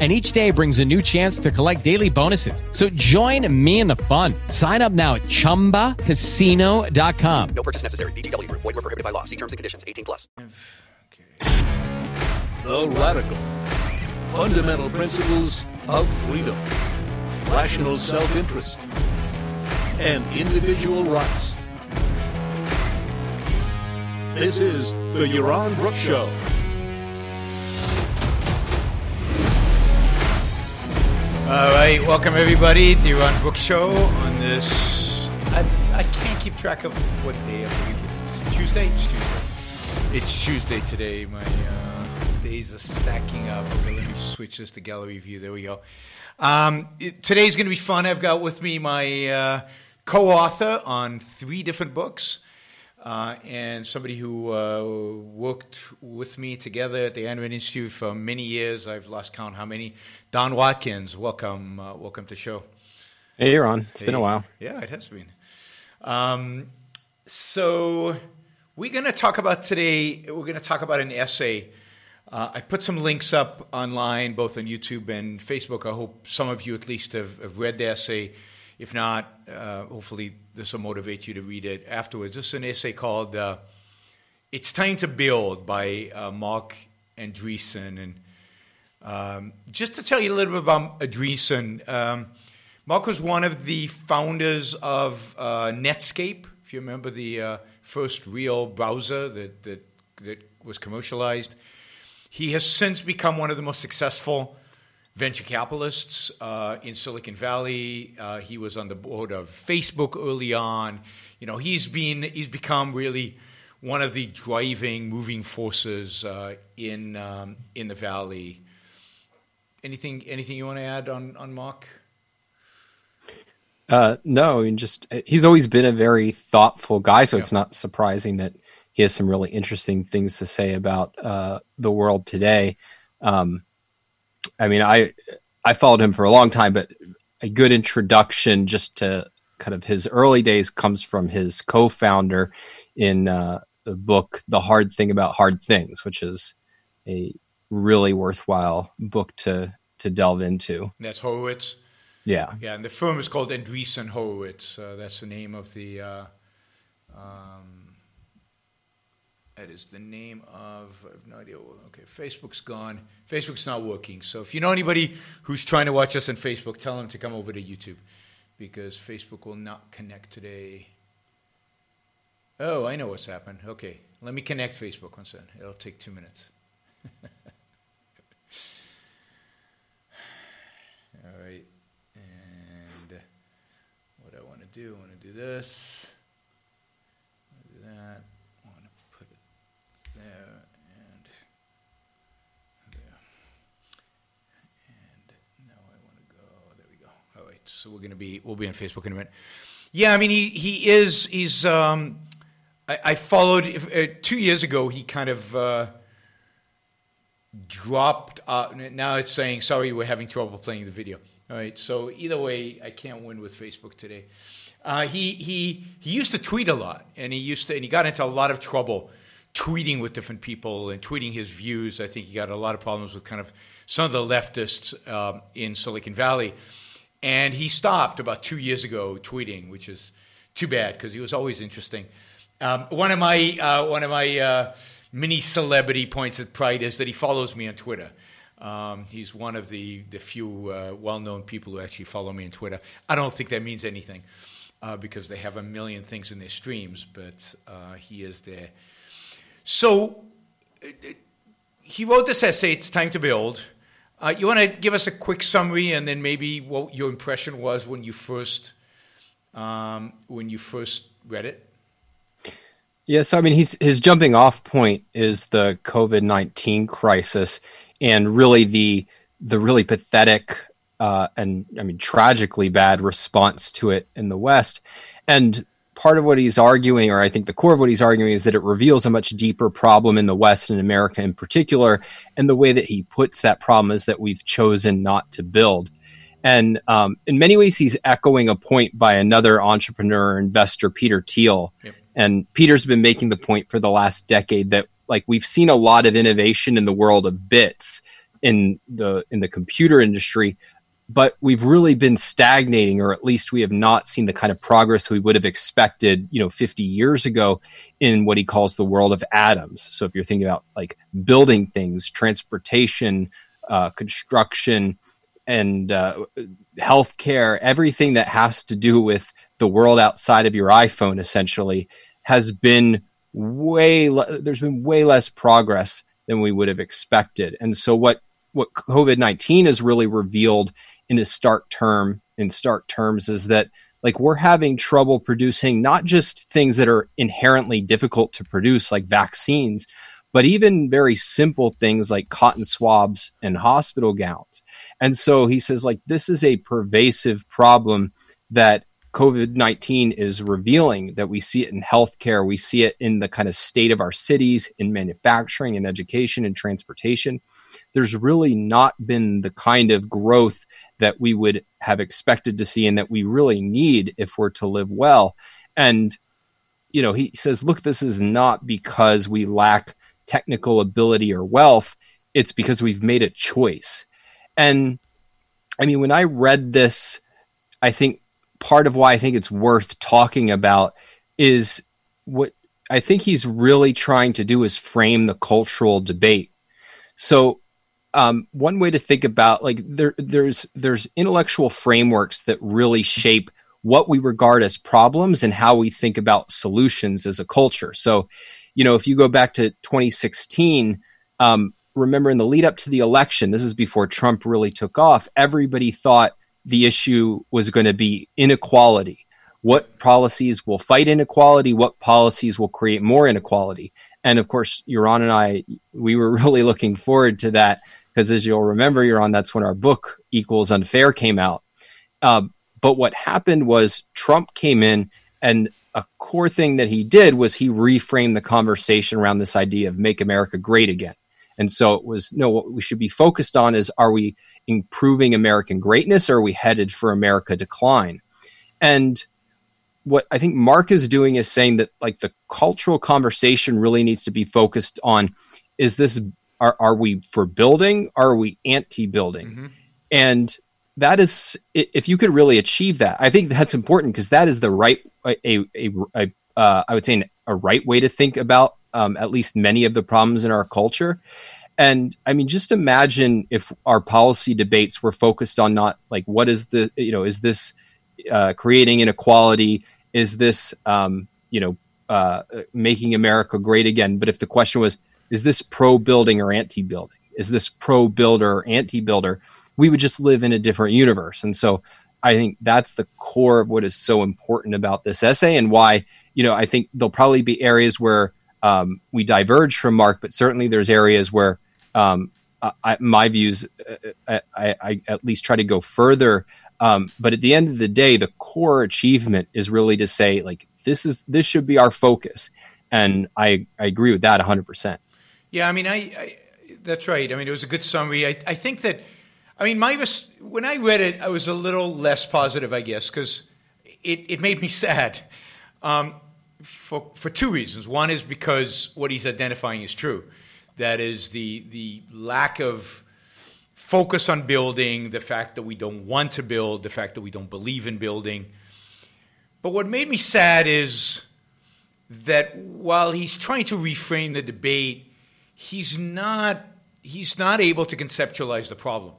and each day brings a new chance to collect daily bonuses. So join me in the fun. Sign up now at ChumbaCasino.com. No purchase necessary. VGW. Void were prohibited by law. See terms and conditions. 18 plus. The Radical. Fundamental principles of freedom, rational self-interest, and individual rights. This is the Yaron Brook Show. All right, welcome everybody to Yaron Brook Show on this. I, I can't keep track of what day of the week it is. Tuesday? It's Tuesday. It's Tuesday today. My uh, days are stacking up. Okay, let me switch this to gallery view. There we go. Um, it, today's going to be fun. I've got with me my uh, co author on three different books. Uh, and somebody who uh, worked with me together at the Rand Institute for many years. I've lost count how many. Don Watkins, welcome, uh, welcome to the show. Hey, Yaron. It's Hey. been a while. Yeah, it has been. Um, so we're going to talk about today. We're going to talk about an essay. Uh, I put some links up online, both on YouTube and Facebook. I hope some of you at least have, have read the essay. If not, uh, hopefully this will motivate you to read it afterwards. This is an essay called uh, "It's Time to Build" by uh, Marc Andreessen, and um, just to tell you a little bit about Andreessen, um, Marc was one of the founders of uh, Netscape. If you remember the uh, first real browser that, that that was commercialized, he has since become one of the most successful venture capitalists uh, in Silicon Valley. Uh, he was on the board of Facebook early on. You know, he's been he's become really one of the driving, moving forces uh, in um, in the valley. Anything anything you want to add on on Marc? Uh, no, I mean, just he's always been a very thoughtful guy, so it's not surprising that he has some really interesting things to say about uh, the world today. Um, I mean, I I followed him for a long time, but a good introduction just to kind of his early days comes from his co-founder in uh, the book "The Hard Thing About Hard Things," which is a really worthwhile book to to delve into. And that's Horowitz. Yeah. Yeah, and the firm is called Andreessen Horowitz. Uh, that's the name of the. Uh, um, that is the name of. I have no idea. Okay, Facebook's gone. Facebook's not working. So if you know anybody who's trying to watch us on Facebook, tell them to come over to YouTube, because Facebook will not connect today. Oh, I know what's happened. Okay, let me connect Facebook one second. It'll take two minutes. All right. And what I want to do, I want to do this. Do that. I want to put it there and there. And now I want to go. There we go. All right. So we're going to be, we'll be on Facebook in a minute. Yeah, I mean, he, he is, he's, um, I, I followed, uh, two years ago, he kind of, uh, dropped. Uh, now it's saying, sorry, we're having trouble playing the video. All right. So either way, I can't win with Facebook today. Uh, he he he used to tweet a lot, and he used to, and he got into a lot of trouble tweeting with different people and tweeting his views. I think he got a lot of problems with kind of some of the leftists um, in Silicon Valley, and he stopped about two years ago tweeting, which is too bad because he was always interesting. Um, one of my uh, one of my uh, many celebrity points of pride is that he follows me on Twitter. Um, he's one of the the few uh, well known people who actually follow me on Twitter. I don't think that means anything uh, because they have a million things in their streams, but uh, he is there. So uh, he wrote this essay, It's Time to Build. Uh, you want to give us a quick summary and then maybe what your impression was when you first um, when you first read it? Yeah, so I mean, he's his jumping off point is the COVID nineteen crisis, and really the the really pathetic uh, and I mean tragically bad response to it in the West. And part of what he's arguing, or I think the core of what he's arguing, is that it reveals a much deeper problem in the West and America in particular. And the way that he puts that problem is that we've chosen not to build. And um, in many ways, he's echoing a point by another entrepreneur investor, Peter Thiel. Yep. And Peter's been making the point for the last decade that like we've seen a lot of innovation in the world of bits in the in the computer industry, but we've really been stagnating or at least we have not seen the kind of progress we would have expected you know 50 years ago in what he calls the world of atoms. So if you're thinking about like building things transportation uh, construction and uh, healthcare everything that has to do with the world outside of your iphone essentially has been way le- there's been way less progress than we would have expected. And so what what covid-19 has really revealed in a stark term in stark terms is that like we're having trouble producing not just things that are inherently difficult to produce like vaccines but even very simple things like cotton swabs and hospital gowns. And so he says like this is a pervasive problem that covid-19 is revealing that we see it in healthcare we see it in the kind of state of our cities in manufacturing in education and transportation there's really not been the kind of growth that we would have expected to see and that we really need if we're to live well. And, you know, he says, look, this is not because we lack technical ability or wealth, it's because we've made a choice. And I mean, when I read this, I think part of why I think it's worth talking about is what I think he's really trying to do is frame the cultural debate. So um, one way to think about like there there's there's intellectual frameworks that really shape what we regard as problems and how we think about solutions as a culture. So, you know, if you go back to 2016, um, remember in the lead up to the election, this is before Trump really took off. Everybody thought the issue was going to be inequality. What policies will fight inequality? What policies will create more inequality? And of course, Yaron and I, we were really looking forward to that because as you'll remember, Yaron, that's when our book Equals Unfair came out. Uh, but what happened was Trump came in, and a core thing that he did was he reframed the conversation around this idea of make America great again. And so it was no, what we should be focused on is are we improving American greatness or are we headed for America decline? And what I think Marc is doing is saying that like the cultural conversation really needs to be focused on is this are, are we for building? Are we anti building? Mm-hmm. And that is, if you could really achieve that, I think that's important because that is the right, a, a, a uh, I would say, an, a right way to think about um, at least many of the problems in our culture. And I mean, just imagine if our policy debates were focused on not like what is the, you know, is this uh, creating inequality? Is this, um, you know, uh, making America great again? But if the question was, is this pro building or anti building? Is this pro builder or anti builder? We would just live in a different universe. And so I think that's the core of what is so important about this essay and why, you know, I think there'll probably be areas where um, we diverge from Marc, but certainly there's areas where um, I, my views, uh, I, I, at least try to go further. Um, but at the end of the day, the core achievement is really to say, like, this is this should be our focus, and I I agree with that 100. percent yeah, I mean, I, I, that's right. I mean, it was a good summary. I, I think that, I mean, my when I read it, I was a little less positive, I guess, because it, it made me sad um, for for two reasons. One is because what he's identifying is true. That is the the lack of focus on building, the fact that we don't want to build, the fact that we don't believe in building. But what made me sad is that while he's trying to reframe the debate he's not he's not able to conceptualize the problem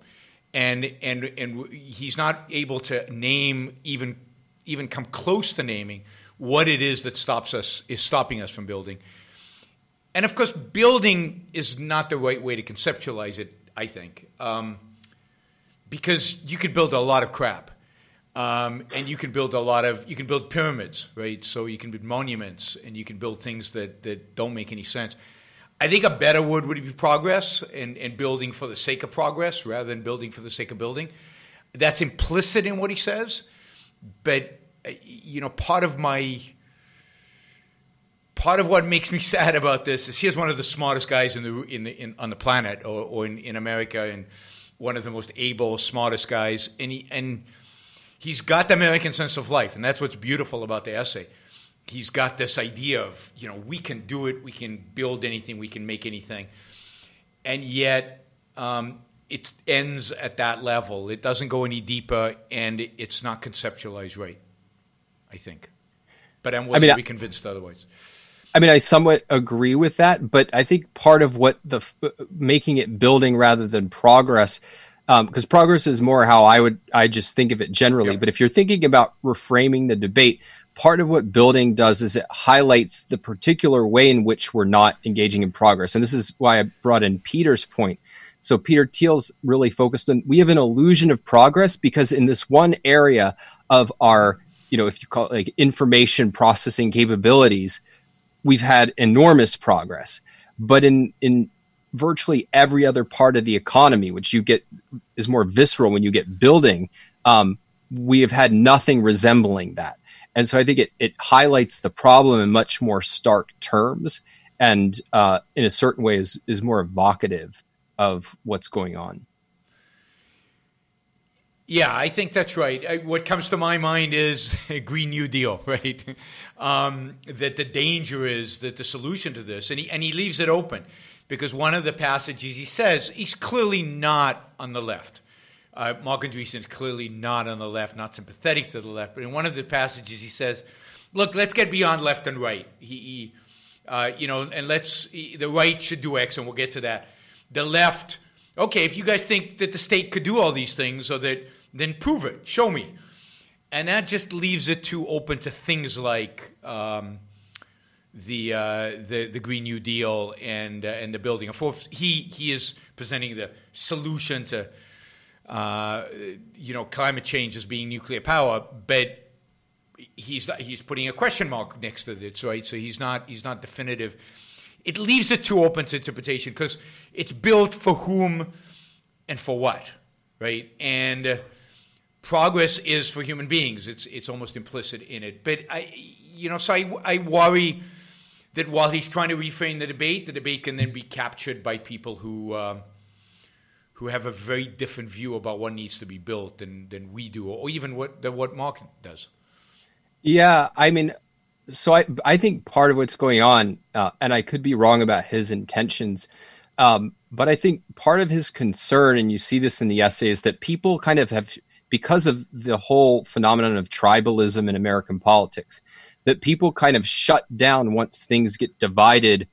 and and and he's not able to name even even come close to naming what it is that stops us is stopping us from building and of course, building is not the right way to conceptualize it. I think um, because you could build a lot of crap. Um, and you can build a lot of you can build pyramids, right? So you can build monuments, and you can build things that that don't make any sense. I think a better word would be progress and, and building for the sake of progress rather than building for the sake of building. That's implicit in what he says, but uh, you know, part of my part of what makes me sad about this is he's one of the smartest guys in the in the in, on the planet or, or in, in America and one of the most able, smartest guys, and he and he's got the American sense of life, and that's what's beautiful about the essay. He's got this idea of, you know, we can do it, we can build anything, we can make anything. And yet, um, it ends at that level. It doesn't go any deeper, and it's not conceptualized right, I think. But I'm willing I mean, to be convinced otherwise. I mean, I somewhat agree with that, but I think part of what the making it building rather than progress because um, progress is more how I would I just think of it generally. Yep. But if you're thinking about reframing the debate, part of what building does is it highlights the particular way in which we're not engaging in progress, and this is why I brought in Peter's point. So Peter Thiel's really focused on we have an illusion of progress because in this one area of our you know if you call it like information processing capabilities, we've had enormous progress. But in in virtually every other part of the economy, which you get is more visceral when you get building, um, we have had nothing resembling that. And so I think it, it highlights the problem in much more stark terms and uh, in a certain way is, is more evocative of what's going on. Yeah, I think that's right. What comes to my mind is a Green New Deal, right? Um, that the danger is that the solution to this, and he, and he leaves it open because one of the passages he says he's clearly not on the left. Uh, Marc Andreessen is clearly not on the left, not sympathetic to the left. But in one of the passages, he says, "Look, let's get beyond left and right. He, he uh, you know, and let's he, the right should do X, and we'll get to that. The left, okay, if you guys think that the state could do all these things, or that, then prove it, show me." And that just leaves it too open to things like. Um, the uh, the the Green New Deal and uh, and the building. Of course, he he is presenting the solution to uh, you know climate change as being nuclear power, but he's he's putting a question mark next to it, right? So he's not he's not definitive. It leaves it too open to interpretation because it's built for whom and for what, right? And uh, progress is for human beings. It's it's almost implicit in it, but I you know so I I worry that while he's trying to reframe the debate, the debate can then be captured by people who uh, who have a very different view about what needs to be built than than we do, or even what than what Marc does. Yeah, I mean, so I I think part of what's going on, uh, and I could be wrong about his intentions, um, but I think part of his concern, and you see this in the essay, is that people kind of have because of the whole phenomenon of tribalism in American politics that people kind of shut down once things get divided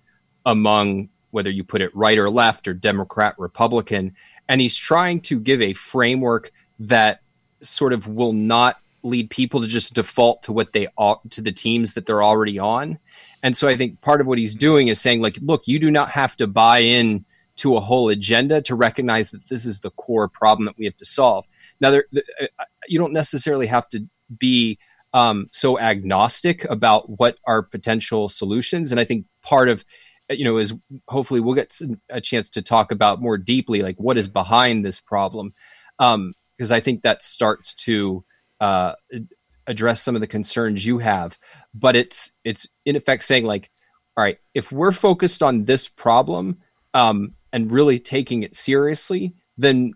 among whether you put it right or left or Democrat, Republican. And he's trying to give a framework that sort of will not lead people to just default to what they are to the teams that they're already on. And so I think part of what he's doing is saying, like, look, you do not have to buy in to a whole agenda to recognize that this is the core problem that we have to solve. Now, there, uh, you don't necessarily have to be um, so agnostic about what are potential solutions. And I think part of you know is hopefully we'll get a chance to talk about more deeply like what is behind this problem because um, I think that starts to uh, address some of the concerns you have. But it's it's in effect saying like, all right, if we're focused on this problem um, and really taking it seriously, then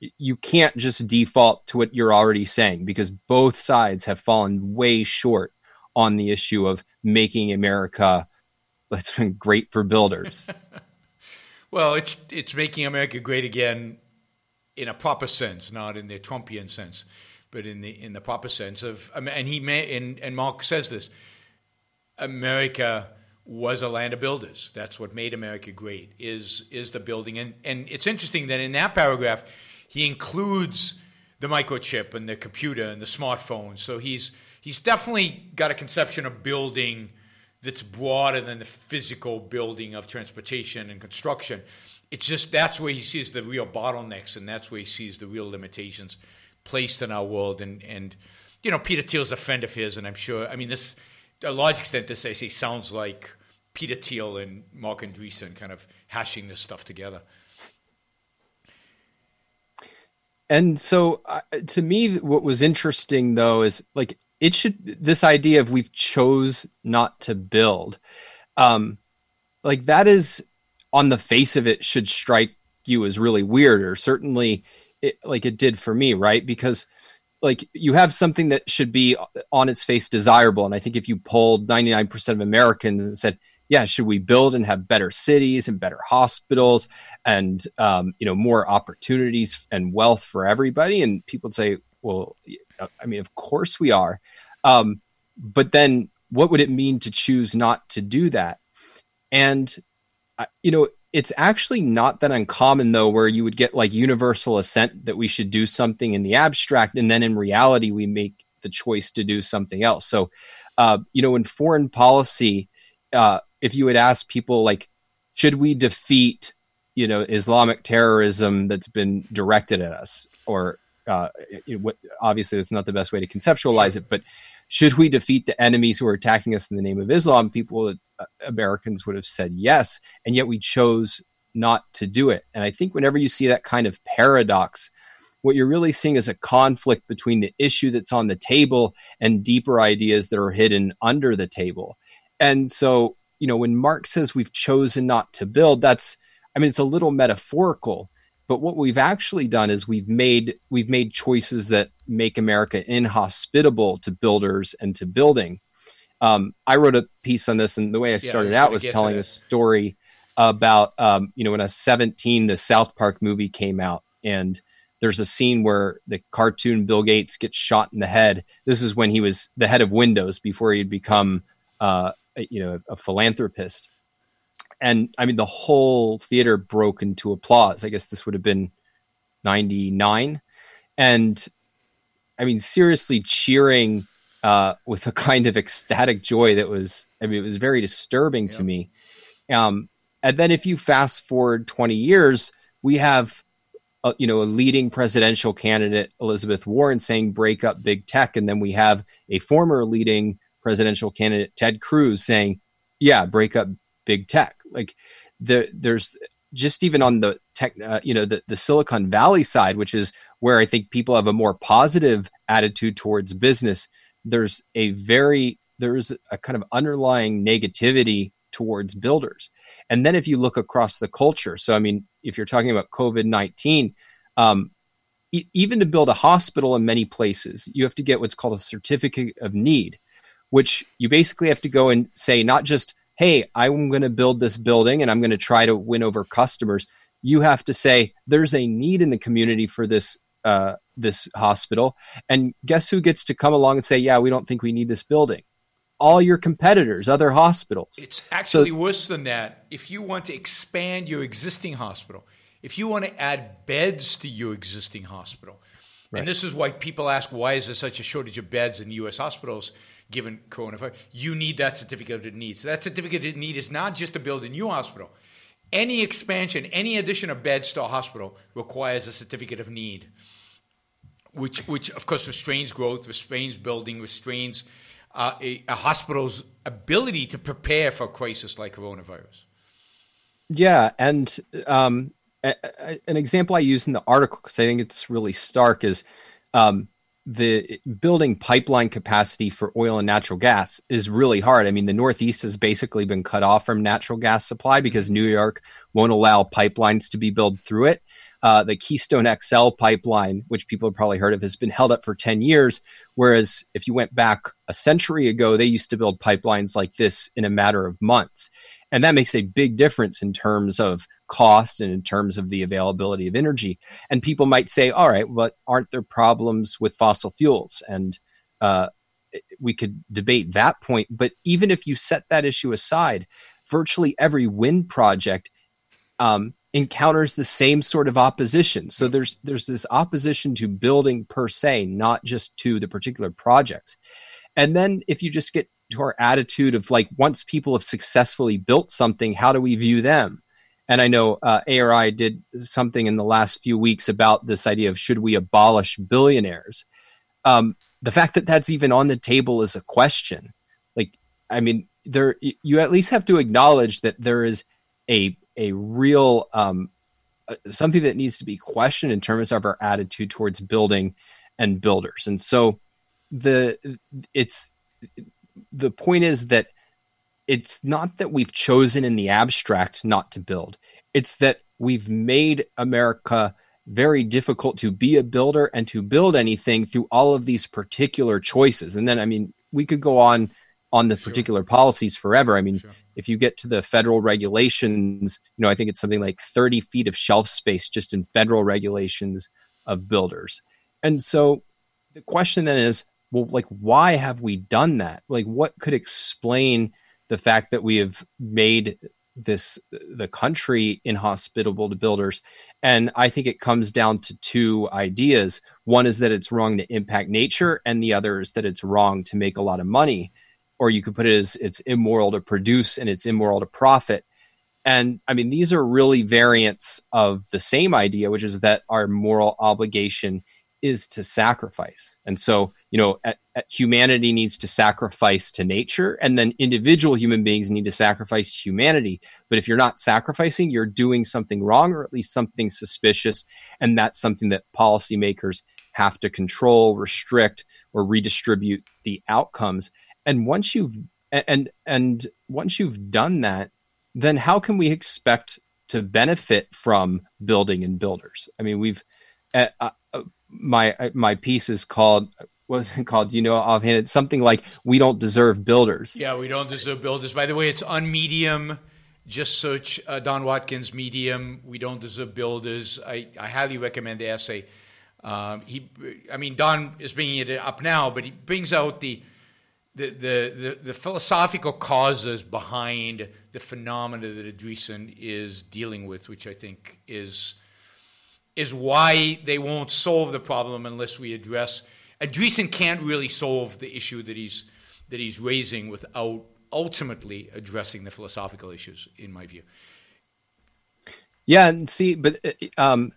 you can't just default to what you're already saying because both sides have fallen way short on the issue of making America let's been great for builders. well, it's it's making America great again in a proper sense, not in the Trumpian sense, but in the in the proper sense of um, and he may and, and Marc says this America was a land of builders. That's what made America great is is the building and and it's interesting that in that paragraph he includes the microchip and the computer and the smartphone. So he's he's definitely got a conception of building that's broader than the physical building of transportation and construction. It's just that's where he sees the real bottlenecks, and that's where he sees the real limitations placed in our world. And and you know, Peter Thiel's a friend of his, and I'm sure. I mean, this to a large extent, this I say sounds like Peter Thiel and Marc Andreessen kind of hashing this stuff together. And so, uh, to me, what was interesting though is like it should this idea of we've chose not to build, um, like that is on the face of it should strike you as really weird, or certainly, it, like it did for me, right? Because like you have something that should be on its face desirable, and I think if you polled ninety nine percent of Americans and said, yeah, should we build and have better cities and better hospitals and um, you know more opportunities and wealth for everybody? And people say, well, I mean, of course we are, um, but then what would it mean to choose not to do that? And uh, you know, it's actually not that uncommon though, where you would get like universal assent that we should do something in the abstract, and then in reality we make the choice to do something else. So, uh, you know, in foreign policy. Uh, if you would ask people like, should we defeat, you know, Islamic terrorism that's been directed at us, or uh, it, obviously that's not the best way to conceptualize sure. it, but should we defeat the enemies who are attacking us in the name of Islam? People, uh, Americans would have said yes, and yet we chose not to do it. And I think whenever you see that kind of paradox, what you're really seeing is a conflict between the issue that's on the table and deeper ideas that are hidden under the table. And so you know, when Marc says we've chosen not to build, that's, I mean, it's a little metaphorical. But what we've actually done is we've made we've made choices that make America inhospitable to builders and to building. Um, I wrote a piece on this, and the way I started yeah, I was out was telling a story about um, you know when I was 17, the South Park movie came out, and there's a scene where the cartoon Bill Gates gets shot in the head. This is when he was the head of Windows before he had become uh, you know a philanthropist. And i mean the whole theater broke into applause. I guess this would have been 99 and i mean seriously cheering uh, with a kind of ecstatic joy that was i mean it was very disturbing yeah. to me. Um, and then if you fast forward 20 years we have a, you know a leading presidential candidate elizabeth warren saying break up big tech. And then we have a former leading presidential candidate Ted Cruz saying, "Yeah, break up big tech." Like the, there's just even on the tech, uh, you know, the, the Silicon Valley side, which is where I think people have a more positive attitude towards business. There's a very there's a kind of underlying negativity towards builders. And then if you look across the culture, so I mean, if you're talking about COVID nineteen, um, even to build a hospital in many places, you have to get what's called a certificate of need which you basically have to go and say not just hey i'm going to build this building and i'm going to try to win over customers. You have to say there's a need in the community for this uh, this hospital. And guess who gets to come along and say yeah we don't think we need this building. All your competitors other hospitals. It's actually so, worse than that. If you want to expand your existing hospital if you want to add beds to your existing hospital right. and this is why people ask why is there such a shortage of beds in us hospitals given coronavirus, you need that certificate of need. So that certificate of need is not just to build a new hospital. Any expansion, any addition of beds to a hospital requires a certificate of need, which, which of course restrains growth, restrains building, restrains uh, a, a hospital's ability to prepare for a crisis like coronavirus. Yeah, and um, a, a, an example I use in the article because I think it's really stark is um, the building pipeline capacity for oil and natural gas is really hard. I mean, the Northeast has basically been cut off from natural gas supply because New York won't allow pipelines to be built through it. Uh, the Keystone XL pipeline, which people have probably heard of, has been held up for 10 years. Whereas if you went back a century ago, they used to build pipelines like this in a matter of months. And that makes a big difference in terms of cost and in terms of the availability of energy. And people might say, all right, but aren't there problems with fossil fuels? And uh, we could debate that point. But even if you set that issue aside, virtually every wind project um, encounters the same sort of opposition. So there's there's this opposition to building per se, not just to the particular projects. And then if you just get to our attitude of like once people have successfully built something, how do we view them? And I know uh, ARI did something in the last few weeks about this idea of should we abolish billionaires? Um, the fact that that's even on the table is a question. Like, I mean, there you at least have to acknowledge that there is a a real um, uh, something that needs to be questioned in terms of our attitude towards building and builders. And so the it's the point is that it's not that we've chosen in the abstract not to build. It's that we've made America very difficult to be a builder and to build anything through all of these particular choices. And then, I mean, we could go on on the sure. particular policies forever. I mean, sure. if you get to the federal regulations, you know, I think it's something like 30 feet of shelf space just in federal regulations of builders. And so the question then is, well, like, why have we done that? Like, what could explain the fact that we have made this the country inhospitable to builders? And i think it comes down to two ideas. One is that it's wrong to impact nature and the other is that it's wrong to make a lot of money. Or you could put it as it's immoral to produce and it's immoral to profit. And i mean these are really variants of the same idea which is that our moral obligation is to sacrifice. And so, you know, at, at humanity needs to sacrifice to nature, and then individual human beings need to sacrifice humanity. But if you're not sacrificing, you're doing something wrong or at least something suspicious. And that's something that policymakers have to control, restrict, or redistribute the outcomes. And once you've and and once you've done that, then how can we expect to benefit from building and builders? I mean, we've uh, my my piece is called was it called? You know, offhand, it's something like "We don't deserve builders." Yeah, we don't deserve builders. By the way, it's on Medium. Just search uh, Don Watkins Medium. We don't deserve builders. I, I highly recommend the essay. Um, he, I mean, Don is bringing it up now, but he brings out the the, the, the, the philosophical causes behind the phenomena that Andreessen is dealing with, which I think is is why they won't solve the problem unless we address. Andreessen can't really solve the issue that he's that he's raising without ultimately addressing the philosophical issues, in my view. Yeah, and see, but uh, um,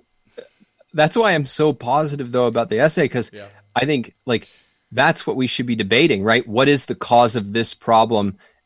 that's why I'm so positive though about the essay because yeah. I think like that's what we should be debating, right? What is the cause of this problem?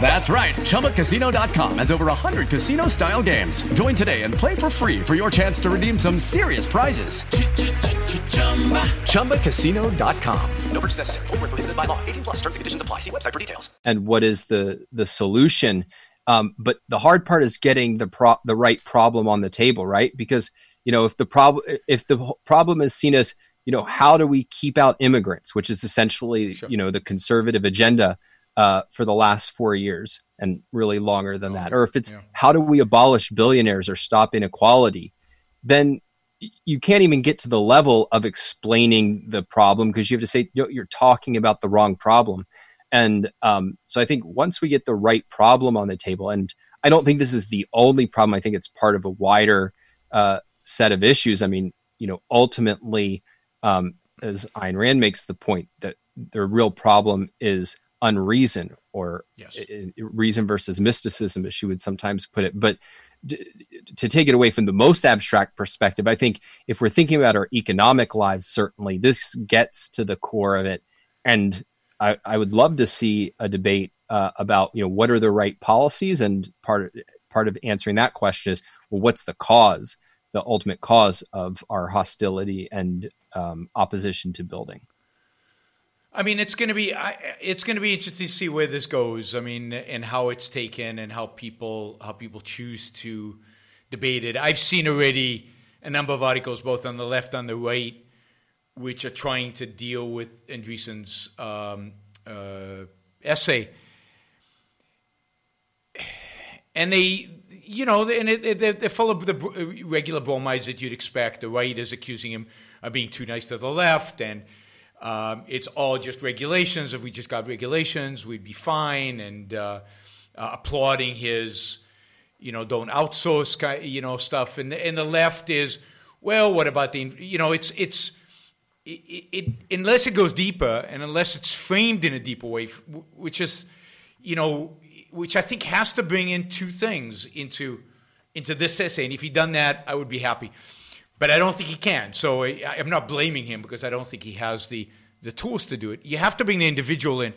That's right. ChumbaCasino.com has over 100 casino style games. Join today and play for free for your chance to redeem some serious prizes. ChumbaCasino.com. No purchase necessary. Full prohibited by law. 18 plus terms and conditions apply. See website for details. And what is the, the solution? Um, but the hard part is getting the pro- the right problem on the table, right? Because you know if the problem if the problem is seen as you know how do we keep out immigrants, which is essentially sure. you know the conservative agenda uh, for the last four years and really longer than oh, that. Or if it's yeah. how do we abolish billionaires or stop inequality, then you can't even get to the level of explaining the problem because you have to say you're talking about the wrong problem. And um, so I think once we get the right problem on the table, and I don't think this is the only problem, I think it's part of a wider uh, set of issues. I mean, you know, ultimately, um, as Ayn Rand makes the point that the real problem is unreason or yes. reason versus mysticism, as she would sometimes put it. But to take it away from the most abstract perspective, I think if we're thinking about our economic lives, certainly this gets to the core of it. And I, I would love to see a debate uh, about you know what are the right policies, and part of, part of answering that question is well, what's the cause, the ultimate cause of our hostility and um, opposition to building. I mean, it's going to be I, it's going to be interesting to see where this goes. I mean, and how it's taken, and how people how people choose to debate it. I've seen already a number of articles, both on the left and the right, which are trying to deal with Andreessen's um, uh, essay, and they. You know, and it, it, they're full of the regular bromides that you'd expect. The right is accusing him of being too nice to the left, and um, it's all just regulations. If we just got regulations, we'd be fine. And uh, uh, applauding his, you know, don't outsource, you know, stuff. And and the left is, well, what about the, you know, it's it's. It, it, unless it goes deeper and unless it's framed in a deeper way, which is, you know, which I think has to bring in two things into into this essay. And if he'd done that, I would be happy but I don't think he can. So I, am not blaming him because I don't think he has the the tools to do it. You have to bring the individual in,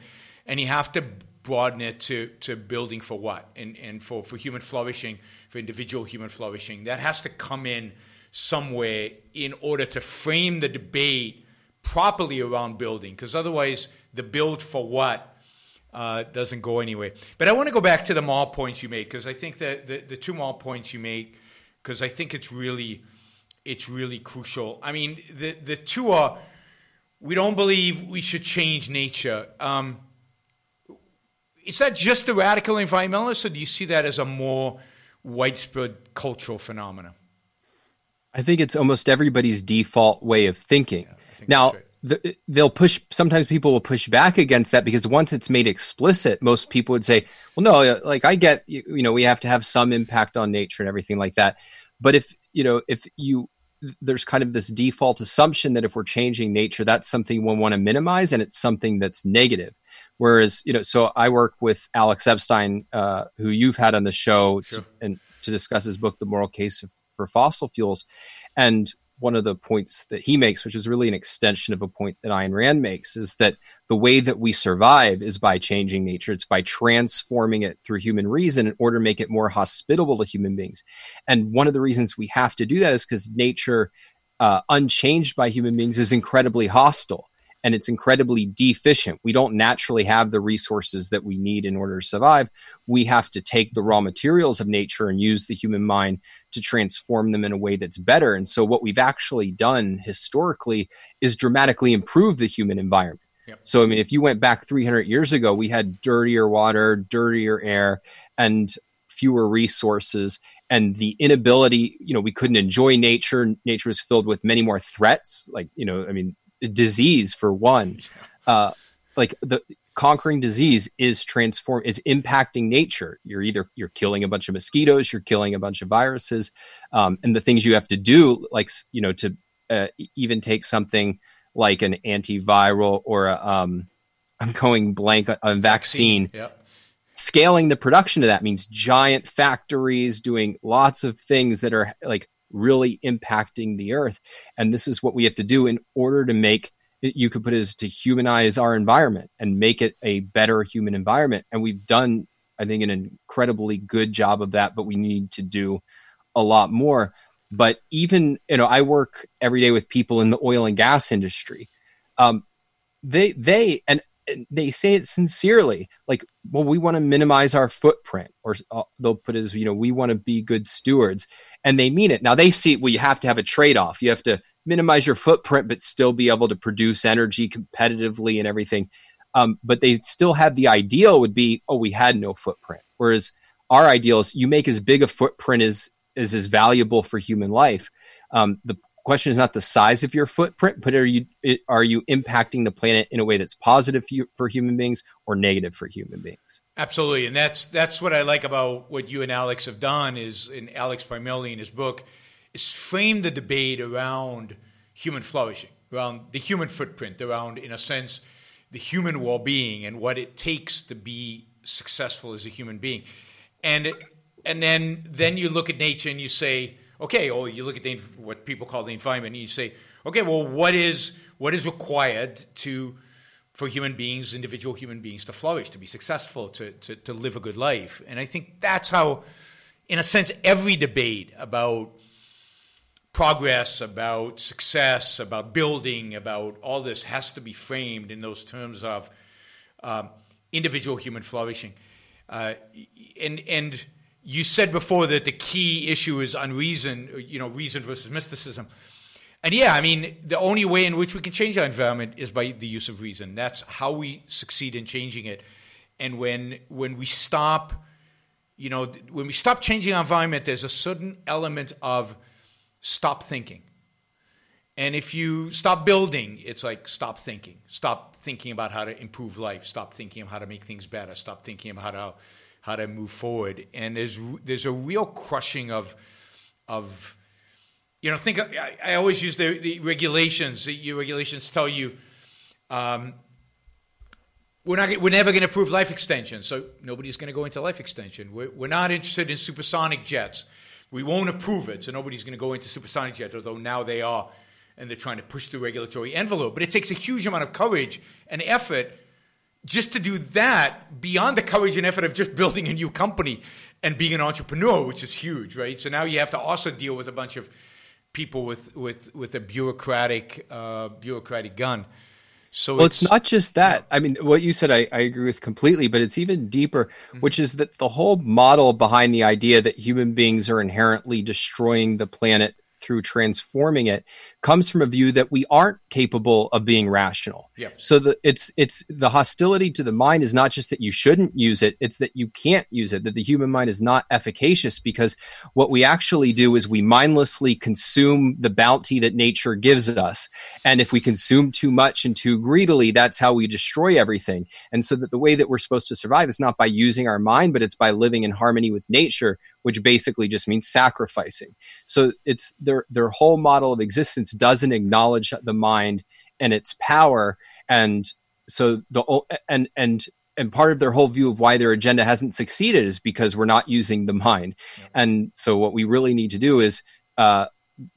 and you have to broaden it to, to building for what and and for, for human flourishing, for individual human flourishing. That has to come in somewhere in order to frame the debate properly around building, because otherwise the build for what uh, doesn't go anywhere. But I want to go back to the mall points you made because I think that the, the two mall points you made because I think it's really it's really crucial. I mean, the the two are we don't believe we should change nature. Um, is that just the radical environmentalists, or do you see that as a more widespread cultural phenomenon? I think it's almost everybody's default way of thinking. Yeah, now, right. the, they'll push. Sometimes people will push back against that because once it's made explicit, most people would say, "Well, no, like I get, you, you know, we have to have some impact on nature and everything like that." But if you know, if you there's kind of this default assumption that if we're changing nature, that's something we want to minimize and it's something that's negative. Whereas, you know, so I work with Alex Epstein, uh, who you've had on the show sure. to, and to discuss his book, The Moral Case for Fossil Fuels. And one of the points that he makes, which is really an extension of a point that Ayn Rand makes, is that the way that we survive is by changing nature. It's by transforming it through human reason in order to make it more hospitable to human beings. And one of the reasons we have to do that is because nature, uh, unchanged by human beings, is incredibly hostile and it's incredibly deficient. We don't naturally have the resources that we need in order to survive. We have to take the raw materials of nature and use the human mind to transform them in a way that's better. And so, what we've actually done historically is dramatically improve the human environment. Yep. So, I mean, if you went back 300 years ago, we had dirtier water, dirtier air, and fewer resources and the inability you know we couldn't enjoy nature nature was filled with many more threats like you know i mean disease for one. Uh, like the conquering disease is transform is impacting nature. You're either you're killing a bunch of mosquitoes, you're killing a bunch of viruses, um, and the things you have to do, like you know, to uh, even take something like an antiviral or a, um, I'm going blank a, vaccine. vaccine. Scaling the production of that means giant factories doing lots of things that are like really impacting the earth. And this is what we have to do in order to make you could put it as to humanize our environment and make it a better human environment. And we've done, I think, an incredibly good job of that, but we need to do a lot more. But even, you know, I work every day with people in the oil and gas industry. Um, they, they, and they say it sincerely like well we want to minimize our footprint or uh, they'll put it as you know we want to be good stewards and they mean it. Now they see well you have to have a trade-off. You have to minimize your footprint but still be able to produce energy competitively and everything. Um, but they still have the ideal would be oh we had no footprint. Whereas our ideal is you make as big a footprint as is as valuable for human life. Um, the question is not the size of your footprint, but are you are you impacting the planet in a way that's positive for, human beings or negative for human beings? Absolutely, and that's that's what I like about what you and Alex have done. Is in Alex primarily in his book is frame the debate around human flourishing, around the human footprint, around in a sense the human well-being and what it takes to be successful as a human being, and and then then you look at nature and you say okay, or you look at the, what people call the environment, and you say, okay, well, what is what is required to for human beings, individual human beings, to flourish, to be successful, to, to, to live a good life? And I think that's how, in a sense, every debate about progress, about success, about building, about all this has to be framed in those terms of um, individual human flourishing. Uh, and and you said before that the key issue is unreason, you know, reason versus mysticism. And yeah, I mean, the only way in which we can change our environment is by the use of reason. That's how we succeed in changing it. And when when we stop, you know, when we stop changing our environment, there's a certain element of stop thinking. And if you stop building, it's like stop thinking. Stop thinking about how to improve life. Stop thinking of how to make things better. Stop thinking of how to how to move forward. And there's there's a real crushing of of you know think I, I always use the, the regulations. The regulations tell you um, we're not we're never going to approve life extension, so nobody's going to go into life extension. We're, we're not interested in supersonic jets. We won't approve it, so nobody's going to go into supersonic jets. Although now they are and they're trying to push the regulatory envelope. But it takes a huge amount of courage and effort just to do that beyond the courage and effort of just building a new company and being an entrepreneur, which is huge, right? So now you have to also deal with a bunch of people with with with a bureaucratic uh, bureaucratic gun. So well, it's, it's, not just that. I mean, what you said, I, I agree with completely, but it's even deeper, mm-hmm. which is that the whole model behind the idea that human beings are inherently destroying the planet through transforming it comes from a view that we aren't capable of being rational. Yep. So the, it's it's the hostility to the mind is not just that you shouldn't use it; it's that you can't use it. That the human mind is not efficacious because what we actually do is we mindlessly consume the bounty that nature gives us, and if we consume too much and too greedily, that's how we destroy everything. And so that the way that we're supposed to survive is not by using our mind, but it's by living in harmony with nature, which basically just means sacrificing. So it's their their whole model of existence doesn't acknowledge the mind and its power. And so the and and and part of their whole view of why their agenda hasn't succeeded is because we're not using the mind. And so what we really need to do is uh,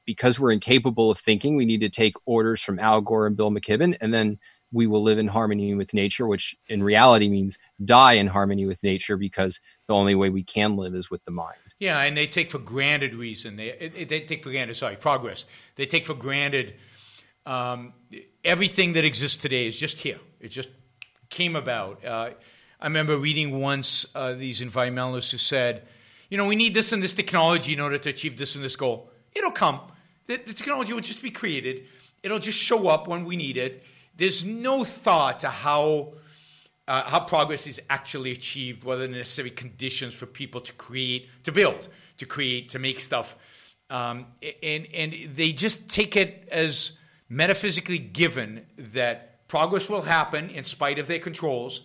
because we're incapable of thinking we need to take orders from al gore and bill mckibben and then we will live in harmony with nature which in reality means die in harmony with nature because the only way we can live is with the mind yeah, and they take for granted reason. They they take for granted. Sorry, progress. They take for granted um, everything that exists today is just here. It just came about. Uh, I remember reading once uh, these environmentalists who said, you know, we need this and this technology in order to achieve this and this goal. It'll come. The, the technology will just be created. It'll just show up when we need it. There's no thought to how uh, how progress is actually achieved, what are the necessary conditions for people to create, to build, to create, to make stuff. Um, and, and they just take it as metaphysically given that progress will happen in spite of their controls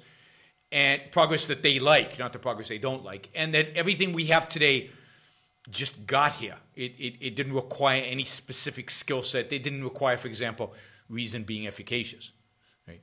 and progress that they like, not the progress they don't like, and that everything we have today just got here. It, it, it didn't require any specific skill set. They didn't require, for example, reason being efficacious. Right?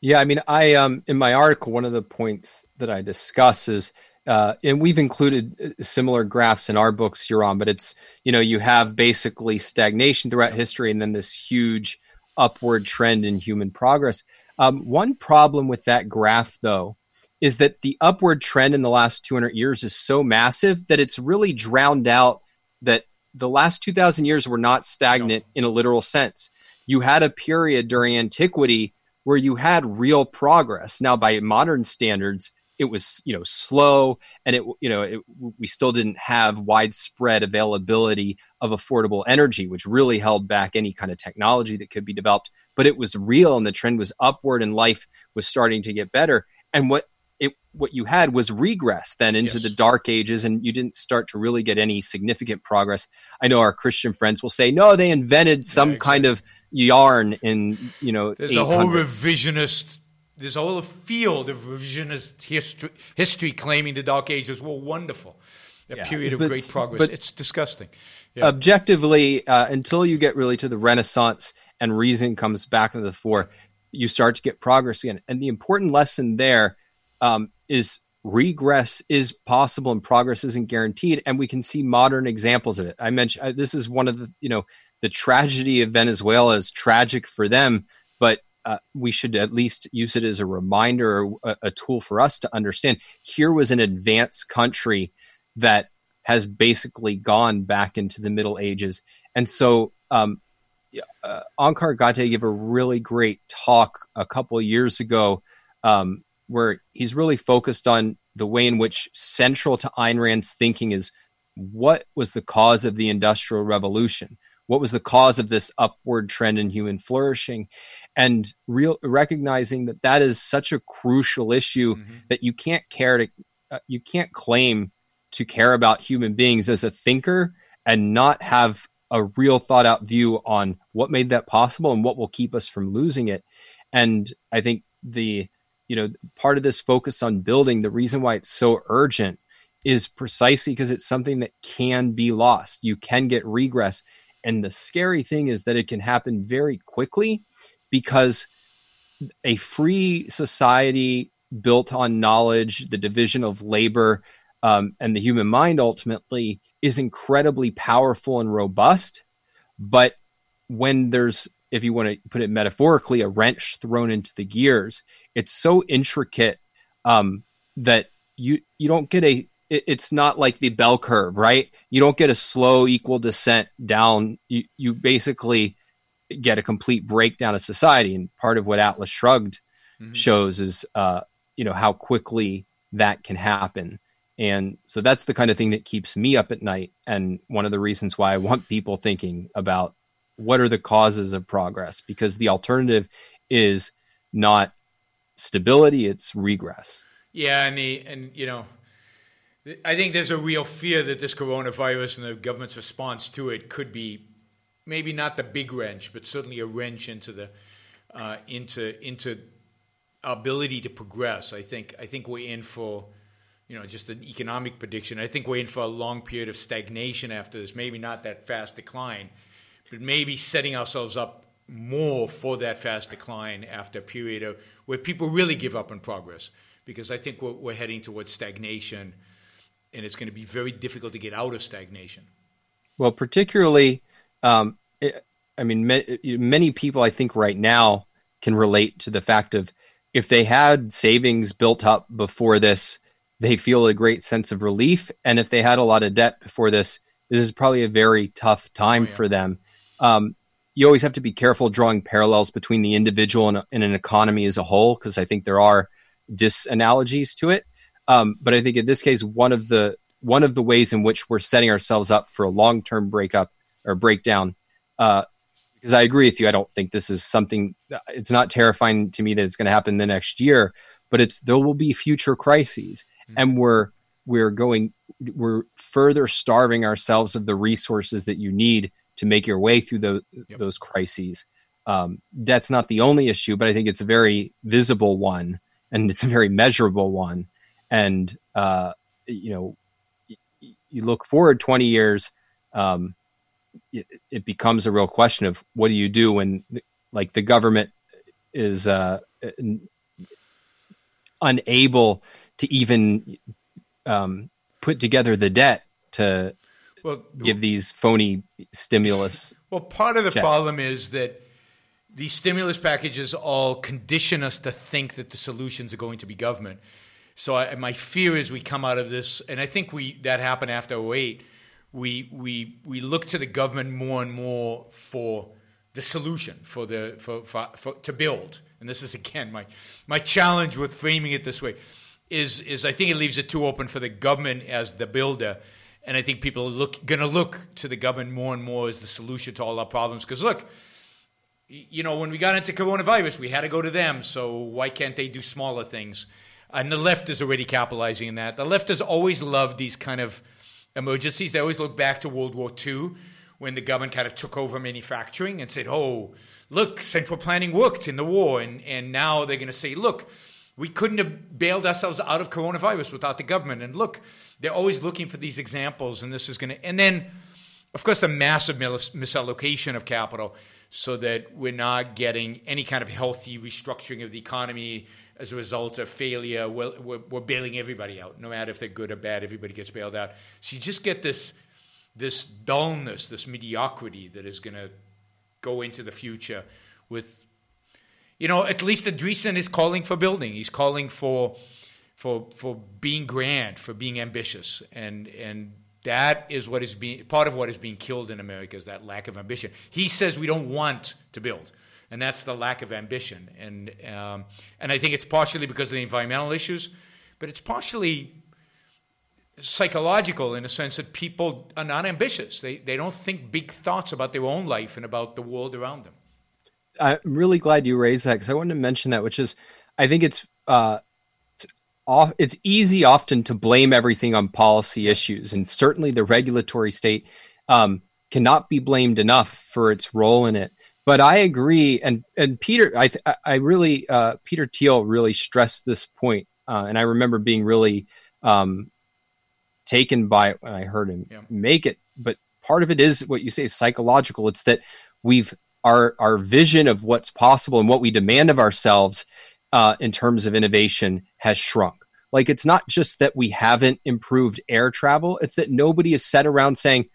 Yeah, I mean, I um in my article, one of the points that I discuss is, uh, and we've included uh, similar graphs in our books, Yaron, but it's you know you have basically stagnation throughout history, and then this huge upward trend in human progress. Um, one problem with that graph, though, is that the upward trend in the last 200 years is so massive that it's really drowned out that the last 2,000 years were not stagnant no. in a literal sense. You had a period during antiquity where you had real progress. Now, by modern standards, it was you know slow, and it you know it, we still didn't have widespread availability of affordable energy, which really held back any kind of technology that could be developed. But it was real, and the trend was upward, and life was starting to get better. And what what you had was regress then into yes. the dark ages and you didn't start to really get any significant progress i know our christian friends will say no they invented some yeah, exactly. kind of yarn in you know there's a whole revisionist there's a whole field of revisionist history, history claiming the dark ages were wonderful a yeah, period of but, great progress but it's disgusting yeah. objectively uh, until you get really to the renaissance and reason comes back into the fore you start to get progress again and the important lesson there um, is regress is possible and progress isn't guaranteed and we can see modern examples of it. I mentioned uh, this is one of the you know the tragedy of venezuela is tragic for them but uh, we should at least use it as a reminder a, a tool for us to understand. Here was an advanced country that has basically gone back into the middle ages. And so, um, uh, Onkar Ghate gave a really great talk a couple of years ago um, where he's really focused on the way in which central to Ayn Rand's thinking is what was the cause of the Industrial Revolution? What was the cause of this upward trend in human flourishing? And real recognizing that that is such a crucial issue mm-hmm. that you can't care to, uh, you can't claim to care about human beings as a thinker and not have a real thought out view on what made that possible and what will keep us from losing it. And I think the you know part of this focus on building the reason why it's so urgent is precisely because it's something that can be lost. You can get regress. And the scary thing is that it can happen very quickly because a free society built on knowledge, the division of labor, um, and the human mind ultimately is incredibly powerful and robust. But when there's, if you want to put it metaphorically, a wrench thrown into the gears, it's so intricate um, that you you don't get a it, it's not like the bell curve, right? You don't get a slow equal descent down. You you basically get a complete breakdown of society. And part of what Atlas Shrugged mm-hmm. shows is uh, you know how quickly that can happen. And so that's the kind of thing that keeps me up at night. And one of the reasons why I want people thinking about what are the causes of progress, because the alternative is not stability, it's regress. Yeah, and the, and you know, I think there's a real fear that this coronavirus and the government's response to it could be maybe not the big wrench, but certainly a wrench into the uh, into into ability to progress. I think I think we're in for you know just an economic prediction. I think we're in for a long period of stagnation after this. Maybe not that fast decline, but maybe setting ourselves up more for that fast decline after a period of where people really give up on progress. Because I think we're, we're heading towards stagnation and it's going to be very difficult to get out of stagnation. Well, particularly, um, it, I mean, many people I think right now can relate to the fact of if they had savings built up before this, they feel a great sense of relief. And if they had a lot of debt before this, this is probably a very tough time oh, yeah. for them. Um, you always have to be careful drawing parallels between the individual and, and an economy as a whole, because I think there are disanalogies to it. Um, but I think in this case, one of the one of the ways in which we're setting ourselves up for a long term breakup or breakdown, uh, because I agree with you, I don't think this is something. It's not terrifying to me that it's going to happen the next year, but it's there will be future crises, mm-hmm. and we're we're going we're further starving ourselves of the resources that you need to make your way through those yep. those crises. Um, that's not the only issue, but I think it's a very visible one and it's a very measurable one and uh, you know you look forward 20 years um, it, it, becomes a real question of what do you do when like the government is uh, unable to even um, put together the debt to well, give these phony stimulus well part of the checks. problem is that these stimulus packages all condition us to think that the solutions are going to be government so I, my fear is we come out of this, and I think we that happened after 08. We we we look to the government more and more for the solution for the for, for, for to build. And this is again my my challenge with framing it this way is is I think it leaves it too open for the government as the builder. And I think people are look going to look to the government more and more as the solution to all our problems. Because look, you know, when we got into coronavirus, we had to go to them. So why can't they do smaller things? And the left is already capitalizing in that. The left has always loved these kind of emergencies. They always look back to World War II when the government kind of took over manufacturing and said, oh, look, central planning worked in the war. And, and now they're going to say, look, we couldn't have bailed ourselves out of coronavirus without the government. And look, they're always looking for these examples. And this is going to, and then, of course, the massive misallocation of capital so that we're not getting any kind of healthy restructuring of the economy as a result of failure, we're, we're, we're, bailing everybody out. No matter if they're good or bad, everybody gets bailed out. So you just get this, this dullness, this mediocrity that is going to go into the future with, you know, at least Andreessen is calling for building. He's calling for, for, for being grand, for being ambitious. And, and That is what is being part of what is being killed in America is that lack of ambition. He says we don't want to build, and that's the lack of ambition. And um, and I think it's partially because of the environmental issues, but it's partially psychological in a sense that people are not ambitious. They they don't think big thoughts about their own life and about the world around them. I'm really glad you raised that because I wanted to mention that, which is, I think it's uh, it's, off, it's easy often to blame everything on policy issues, and certainly the regulatory state um, cannot be blamed enough for its role in it. But I agree, and and Peter, I I really uh, Peter Thiel really stressed this point, uh, and I remember being really um, taken by it when I heard him Yeah. make it. But part of it is what you say is psychological. It's that we've our our vision of what's possible and what we demand of ourselves uh, in terms of innovation has shrunk. Like it's not just that we haven't improved air travel; it's that nobody is set around saying,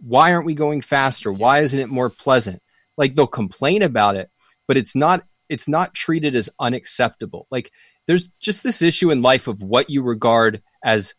"Why aren't we going faster? Why isn't it more pleasant?" Like they'll complain about it, but it's not it's not treated as unacceptable. Like there's just this issue in life of what you regard as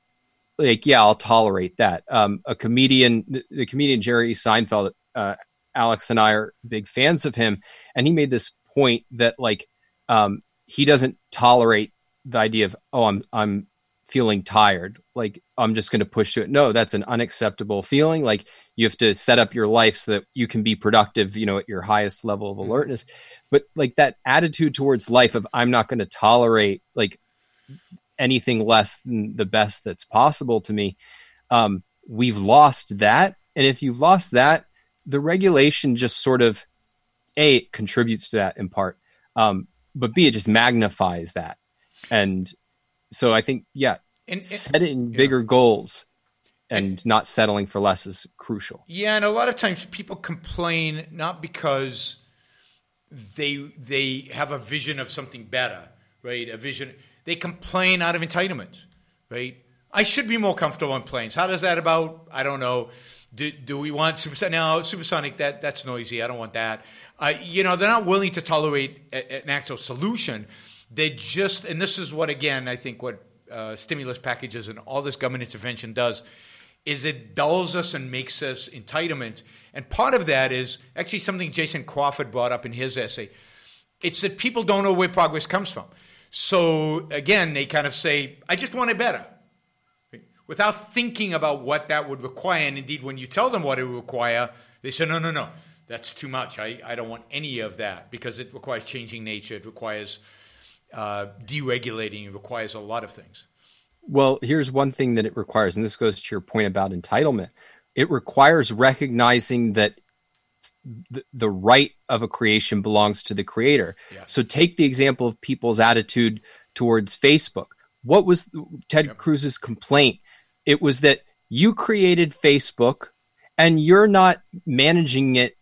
like yeah i'll tolerate that um, a comedian the, comedian jerry seinfeld uh, alex and i are big fans of him and he made this point that like um, he doesn't tolerate the idea of oh i'm i'm feeling tired like i'm just going to push through it no that's an unacceptable feeling like you have to set up your life so that you can be productive you know at your highest level of alertness but like that attitude towards life of i'm not going to tolerate like anything less than the best that's possible to me. Um, we've lost that. And if you've lost that, the regulation just sort of, A, it contributes to that in part, um, but B, it just magnifies that. And so I think, yeah, And- and- setting bigger goals and not settling for less is crucial. Yeah, and a lot of times people complain not because they they have a vision of something better, right? A vision. They complain out of entitlement, right? I should be more comfortable on planes. How does that about? I don't know. Do, do we want supersonic? No, supersonic. That that's noisy. I don't want that. Uh, you know, they're not willing to tolerate a, an actual solution. They just, and this is what again I think what uh, stimulus packages and all this government intervention does is it dulls us and makes us entitlement. And part of that is actually something Jason Crawford brought up in his essay. It's that people don't know where progress comes from. So again, they kind of say, I just want it better. Without thinking about what that would require. And indeed, when you tell them what it would require, they say, no, no, no, that's too much. I, I don't want any of that because it requires changing nature. It requires uh, deregulating. It requires a lot of things. Well, here's one thing that it requires, and this goes to your point about entitlement. It requires recognizing that the, the right of a creation belongs to the creator. Yeah. So take the example of people's attitude towards Facebook. What was Ted Cruz's complaint? It was that you created Facebook and you're not managing it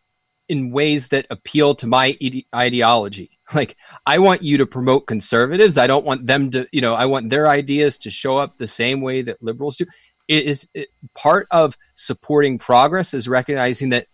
in ways that appeal to my ide- ideology. Like I want you to promote conservatives. I don't want them to, you know, I want their ideas to show up the same way that liberals do. It is it, part of supporting progress is recognizing that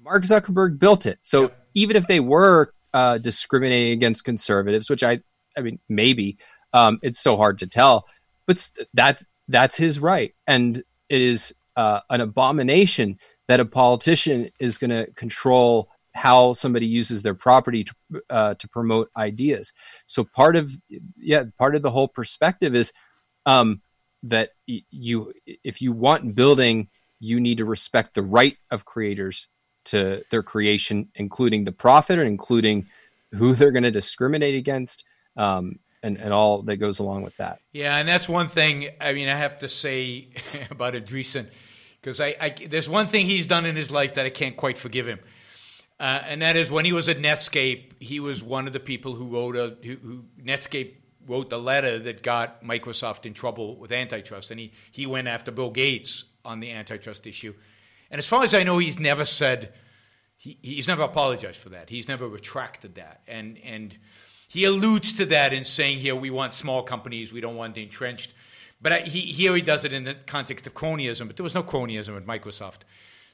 Mark Zuckerberg built it. So even if they were uh, discriminating against conservatives, which I, I mean, maybe um, it's so hard to tell, but st- that that's his right, and it is uh, an abomination that a politician is going to control how somebody uses their property to uh, to promote ideas. So part of yeah, part of the whole perspective is um, that you if you want building, you need to respect the right of creators to their creation, including the profit and including who they're going to discriminate against, um, and and all that goes along with that. Yeah, and that's one thing. I mean, I have to say about Andreessen because I, I there's one thing he's done in his life that I can't quite forgive him, uh, and that is when he was at Netscape, he was one of the people who wrote a who, who Netscape wrote the letter that got Microsoft in trouble with antitrust, and he he went after Bill Gates on the antitrust issue, and as far as I know, he's never said he, he's never apologized for that. He's never retracted that, and and he alludes to that in saying here we want small companies, we don't want the entrenched. But he, here he does it in the context of cronyism. But there was no cronyism at Microsoft,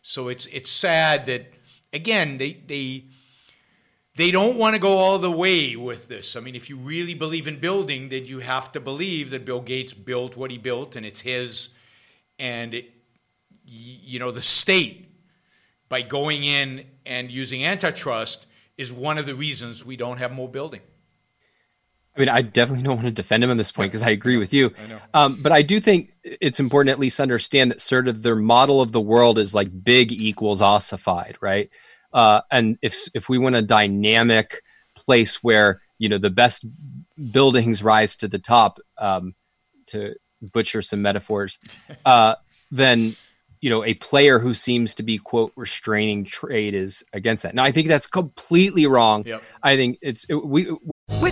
so it's it's sad that again they they they don't want to go all the way with this. I mean, if you really believe in building, then you have to believe that Bill Gates built what he built, and it's his, and it, you know the state by going in and using antitrust is one of the reasons we don't have more building. I mean, I definitely don't want to defend him on this point because I agree with you. I um, but I do think it's important to at least understand that sort of their model of the world is like big equals ossified, right? Uh, and if if we want a dynamic place where you know the best buildings rise to the top, um, to butcher some metaphors, uh, then you know a player who seems to be quote restraining trade is against that. Now I think that's completely wrong. Yep. I think it's it, we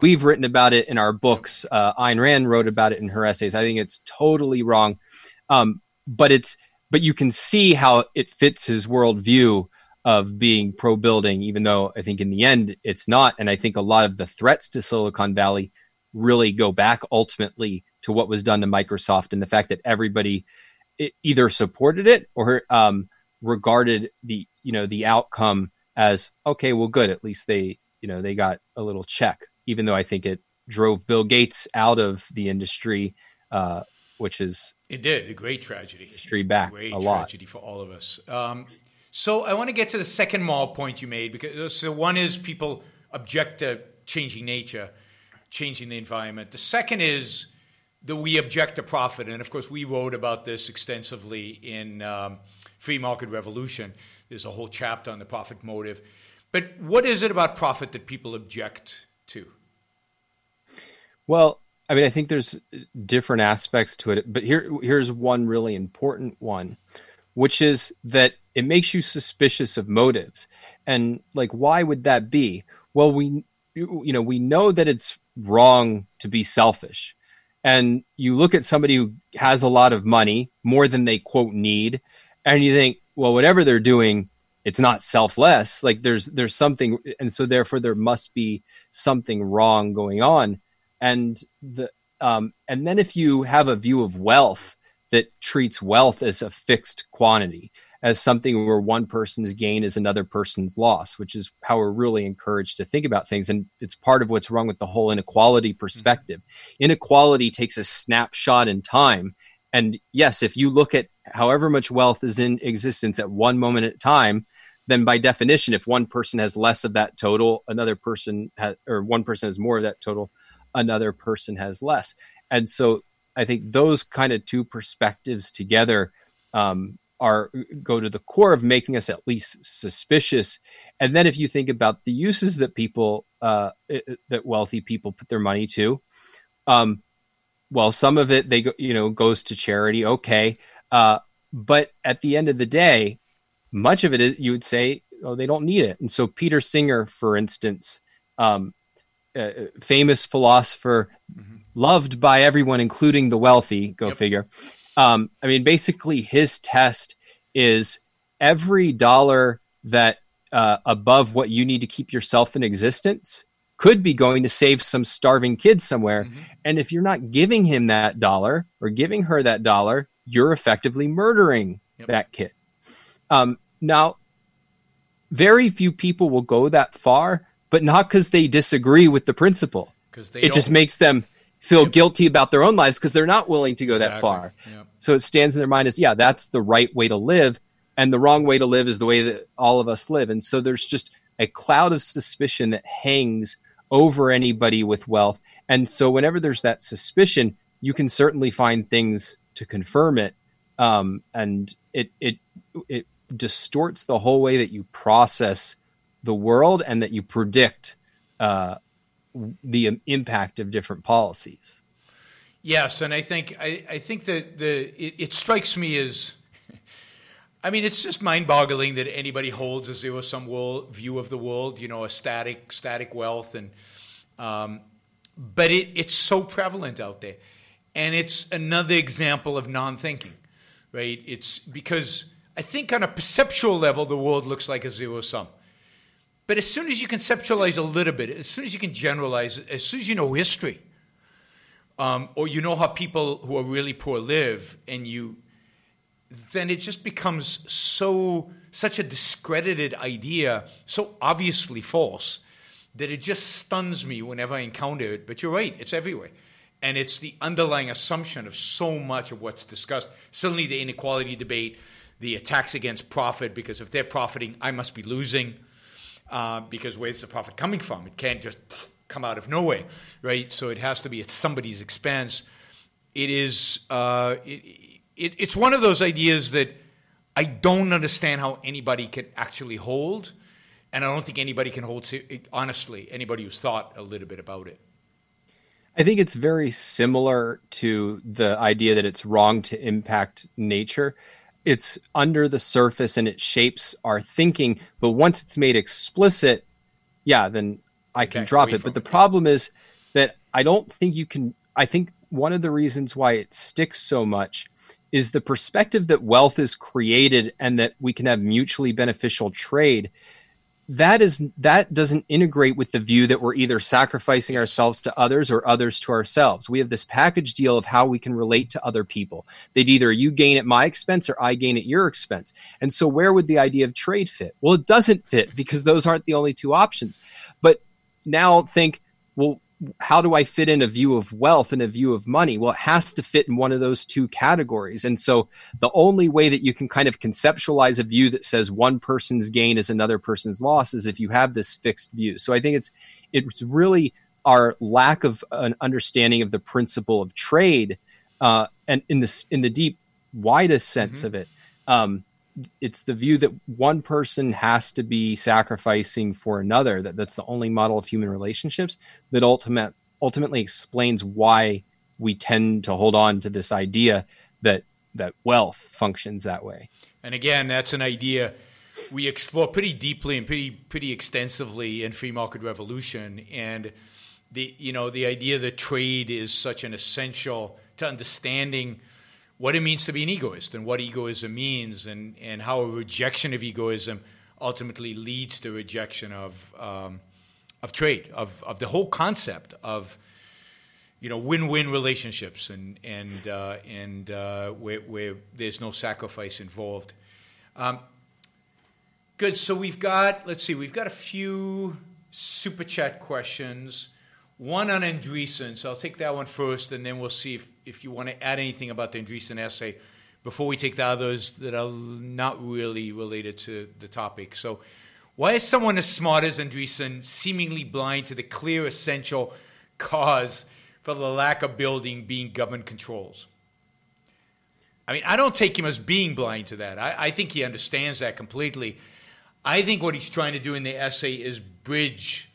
We've written about it in our books. Uh, Ayn Rand wrote about it in her essays. I think it's totally wrong, um, but it's but you can see how it fits his worldview of being pro building, even though I think in the end it's not. And I think a lot of the threats to Silicon Valley really go back ultimately to what was done to Microsoft and the fact that everybody either supported it or um, regarded the you know the outcome as okay, well, good. At least they you know they got a little check, even though I think it drove Bill Gates out of the industry, uh, which is It did a great tragedy. industry back Great a lot. tragedy for all of us. Um, so I want to get to the second mall point you made because so one is people object to changing nature, changing the environment. The second is that we object to profit, and of course we wrote about this extensively in um, Free Market Revolution. There's a whole chapter on the profit motive. But what is it about profit that people object to? Well, I mean, I think there's different aspects to it, but here here's one really important one, which is that it makes you suspicious of motives. And like why would that be? Well, we you know, we know that it's wrong to be selfish. And you look at somebody who has a lot of money, more than they quote need, and you think, well, whatever they're doing, it's not selfless. Like there's there's something and so therefore there must be something wrong going on. And the um, and then if you have a view of wealth that treats wealth as a fixed quantity as something where one person's gain is another person's loss which is how we're really encouraged to think about things. And it's part of what's wrong with the whole inequality perspective. Inequality takes a snapshot in time. And yes if you look at however much wealth is in existence at one moment at a time then by definition if one person has less of that total another person has or one person has more of that total another person has less. And so I think those kind of two perspectives together um, are go to the core of making us at least suspicious. And then if you think about the uses that people uh, that wealthy people put their money to, um, well, some of it they go, you know goes to charity, okay, uh, but at the end of the day, much of it is you would say oh they don't need it. And so Peter Singer, for instance. Um, uh, famous philosopher, loved by everyone, including the wealthy. Go figure. Um, I mean, basically, his test is every dollar that uh, above what you need to keep yourself in existence could be going to save some starving kid somewhere. And if you're not giving him that dollar or giving her that dollar, you're effectively murdering that kid. Um, now, very few people will go that far, but not because they disagree with the principle. 'Cause they it just don't- makes them feel guilty about their own lives because they're not willing to go that far. Yep. So it stands in their mind as, yeah, that's the right way to live. And the wrong way to live is the way that all of us live. And so there's just a cloud of suspicion that hangs over anybody with wealth. And so whenever there's that suspicion, you can certainly find things to confirm it. Um, and it, it, it distorts the whole way that you process the world and that you predict uh, the impact of different policies. Yes, and I think I, I think that the it, it strikes me as, I mean, it's just mind-boggling that anybody holds a zero-sum world view of the world. You know, a static static wealth, and um, but it, it's so prevalent out there, and it's another example of non-thinking, right? It's because I think on a perceptual level, the world looks like a zero sum. But as soon as you conceptualize a little bit, as soon as you can generalize, as soon as you know history, um, or you know how people who are really poor live, and you, then it just becomes so such a discredited idea, so obviously false, that it just stuns me whenever I encounter it. But you're right; it's everywhere, and it's the underlying assumption of so much of what's discussed. Certainly, the inequality debate, the attacks against profit, because if they're profiting, I must be losing. Uh, because where's the profit coming from? It can't just come out of nowhere, right? So it has to be at somebody's expense. It is. Uh, it, it, it's one of those ideas that I don't understand how anybody can actually hold, and I don't think anybody can hold. Honestly, anybody who's thought a little bit about it. I think it's very similar to the idea that it's wrong to impact nature it's under the surface and it shapes our thinking. But once it's made explicit, yeah, then I can Back drop it. But the problem is that I don't think you can. I think one of the reasons why it sticks so much is the perspective that wealth is created and that we can have mutually beneficial trade that is that doesn't integrate with the view that we're either sacrificing ourselves to others or others to ourselves. We have this package deal of how we can relate to other people. That either you gain at my expense or I gain at your expense. And so where would the idea of trade fit? Well, it doesn't fit because those aren't the only two options. But now think, well, how do I fit in a view of wealth and a view of money? Well, it has to fit in one of those two categories. And so the only way that you can kind of conceptualize a view that says one person's gain is another person's loss is if you have this fixed view. So I think it's it's really our lack of an understanding of the principle of trade uh, and in this in the deep widest sense mm-hmm. of it um, it's the view that one person has to be sacrificing for another that that's the only model of human relationships that ultimate ultimately explains why we tend to hold on to this idea that that wealth functions that way. And again that's an idea we explore pretty deeply and pretty pretty extensively in free market revolution. And the you know the idea that trade is such an essential to understanding what it means to be an egoist and what egoism means and, and how a rejection of egoism ultimately leads to rejection of, um, of trade, of, of the whole concept of you know win-win relationships and and uh, and uh, where, where, there's no sacrifice involved. Um, good. So we've got let's see, we've got a few super chat questions one on Andreessen. So I'll take that one first, and then we'll see if, if you want to add anything about the Andreessen essay before we take the others that are not really related to the topic. So, why is someone as smart as Andreessen seemingly blind to the clear essential cause for the lack of building being government controls? I mean, I don't take him as being blind to that. I, I think he understands that completely. I think what he's trying to do in the essay is bridge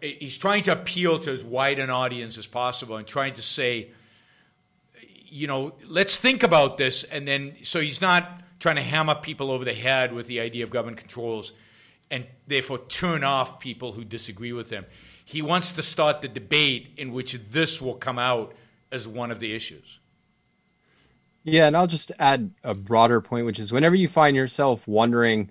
he's trying to appeal to as wide an audience as possible and trying to say, you know, let's think about this. And then, so he's not trying to hammer people over the head with the idea of government controls and therefore turn off people who disagree with him. He wants to start the debate in which this will come out as one of the issues. Yeah, and I'll just add a broader point, which is whenever you find yourself wondering,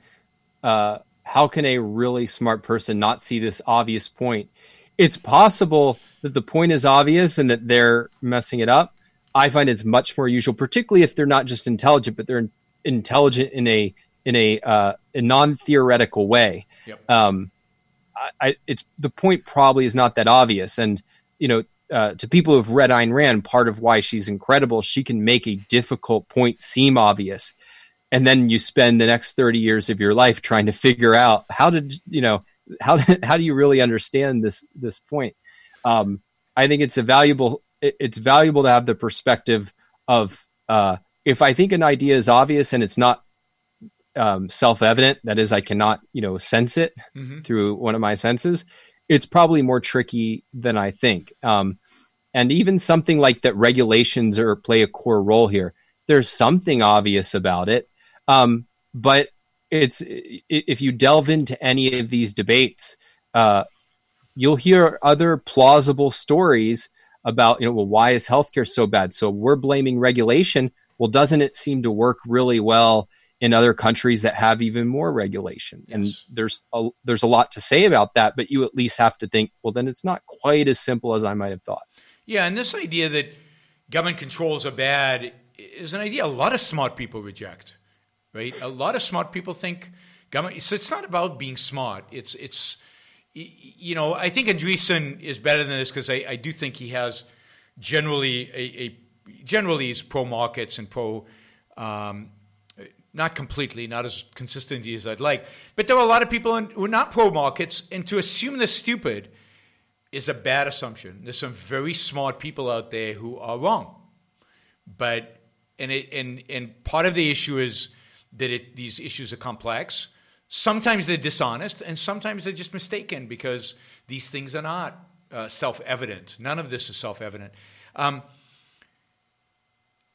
uh, how can a really smart person not see this obvious point? It's possible that the point is obvious and that they're messing it up. I find it's much more usual, particularly if they're not just intelligent, but they're intelligent in a in a, uh, a non theoretical way. Yep. Um, I, it's the point probably is not that obvious, and you know, uh, to people who've read Ayn Rand, part of why she's incredible, she can make a difficult point seem obvious and then you spend the next 30 years of your life trying to figure out how did you know how how do you really understand this this point? Um, i think it's a valuable it's valuable to have the perspective of uh, if i think an idea is obvious and it's not um, self-evident that is i cannot you know sense it mm-hmm. through one of my senses it's probably more tricky than i think. Um, and even something like that regulations or play a core role here. There's something obvious about it um, but it's if you delve into any of these debates, uh, you'll hear other plausible stories about you know well why is healthcare so bad? So we're blaming regulation. Well, doesn't it seem to work really well in other countries that have even more regulation? Yes. And there's a, there's a lot to say about that, but you at least have to think, well, then it's not quite as simple as I might have thought. Yeah, and this idea that government controls are bad is an idea a lot of smart people reject, right? A lot of smart people think government. So it's not about being smart. It's it's you know I think Andreessen is better than this because I, I do think he has generally a, a generally is pro markets and pro. Um, not completely, not as consistently as I'd like, but there are a lot of people who are not pro markets, and to assume they're stupid is a bad assumption. There's some very smart people out there who are wrong, but and it, and and part of the issue is that it, these issues are complex. Sometimes they're dishonest, and sometimes they're just mistaken because these things are not uh, self-evident. None of this is self-evident. Um,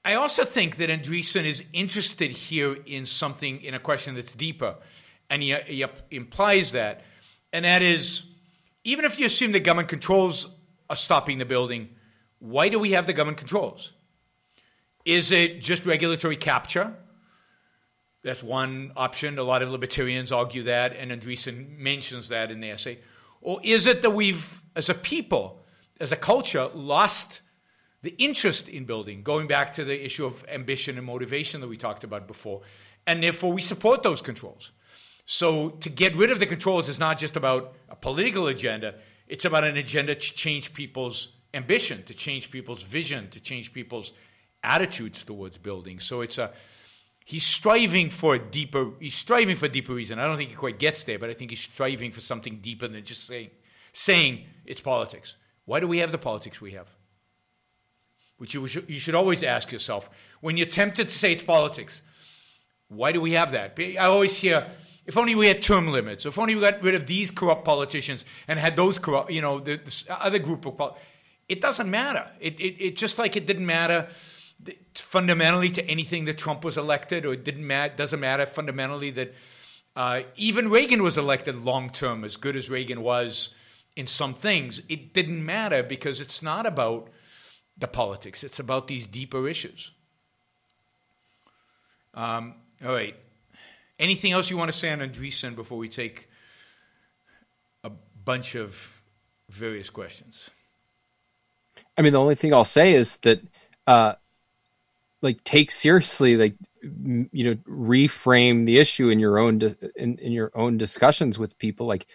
I also think that Andreessen is interested here in something, in a question that's deeper. And he, he implies that. And that is even if you assume the government controls are stopping the building, why do we have the government controls? Is it just regulatory capture? That's one option. A lot of libertarians argue that, and Andreessen mentions that in the essay. Or is it that we've, as a people, as a culture, lost the interest in building, going back to the issue of ambition and motivation that we talked about before. And therefore, we support those controls. So, to get rid of the controls is not just about a political agenda, it's about an agenda to change people's ambition, to change people's vision, to change people's attitudes towards building. So, it's a he's striving for a deeper he's striving for a deeper reason. I don't think he quite gets there, but I think he's striving for something deeper than just saying saying it's politics. Why do we have the politics we have? which you should, you should always ask yourself when you're tempted to say it's politics. Why do we have that? I always hear, if only we had term limits, if only we got rid of these corrupt politicians and had those corrupt, you know, the, the other group of, pol- it doesn't matter. It, it, it just like it didn't matter fundamentally to anything that Trump was elected, or it didn't matter, doesn't matter fundamentally that uh, even Reagan was elected long term, as good as Reagan was in some things. It didn't matter because it's not about the politics. It's about these deeper issues. Um, all right. Anything else you want to say on Andreessen before we take a bunch of various questions? I mean, the only thing I'll say is that, uh, like, take seriously, like, you know, reframe the issue in your own di- in, in your own discussions with people. Like,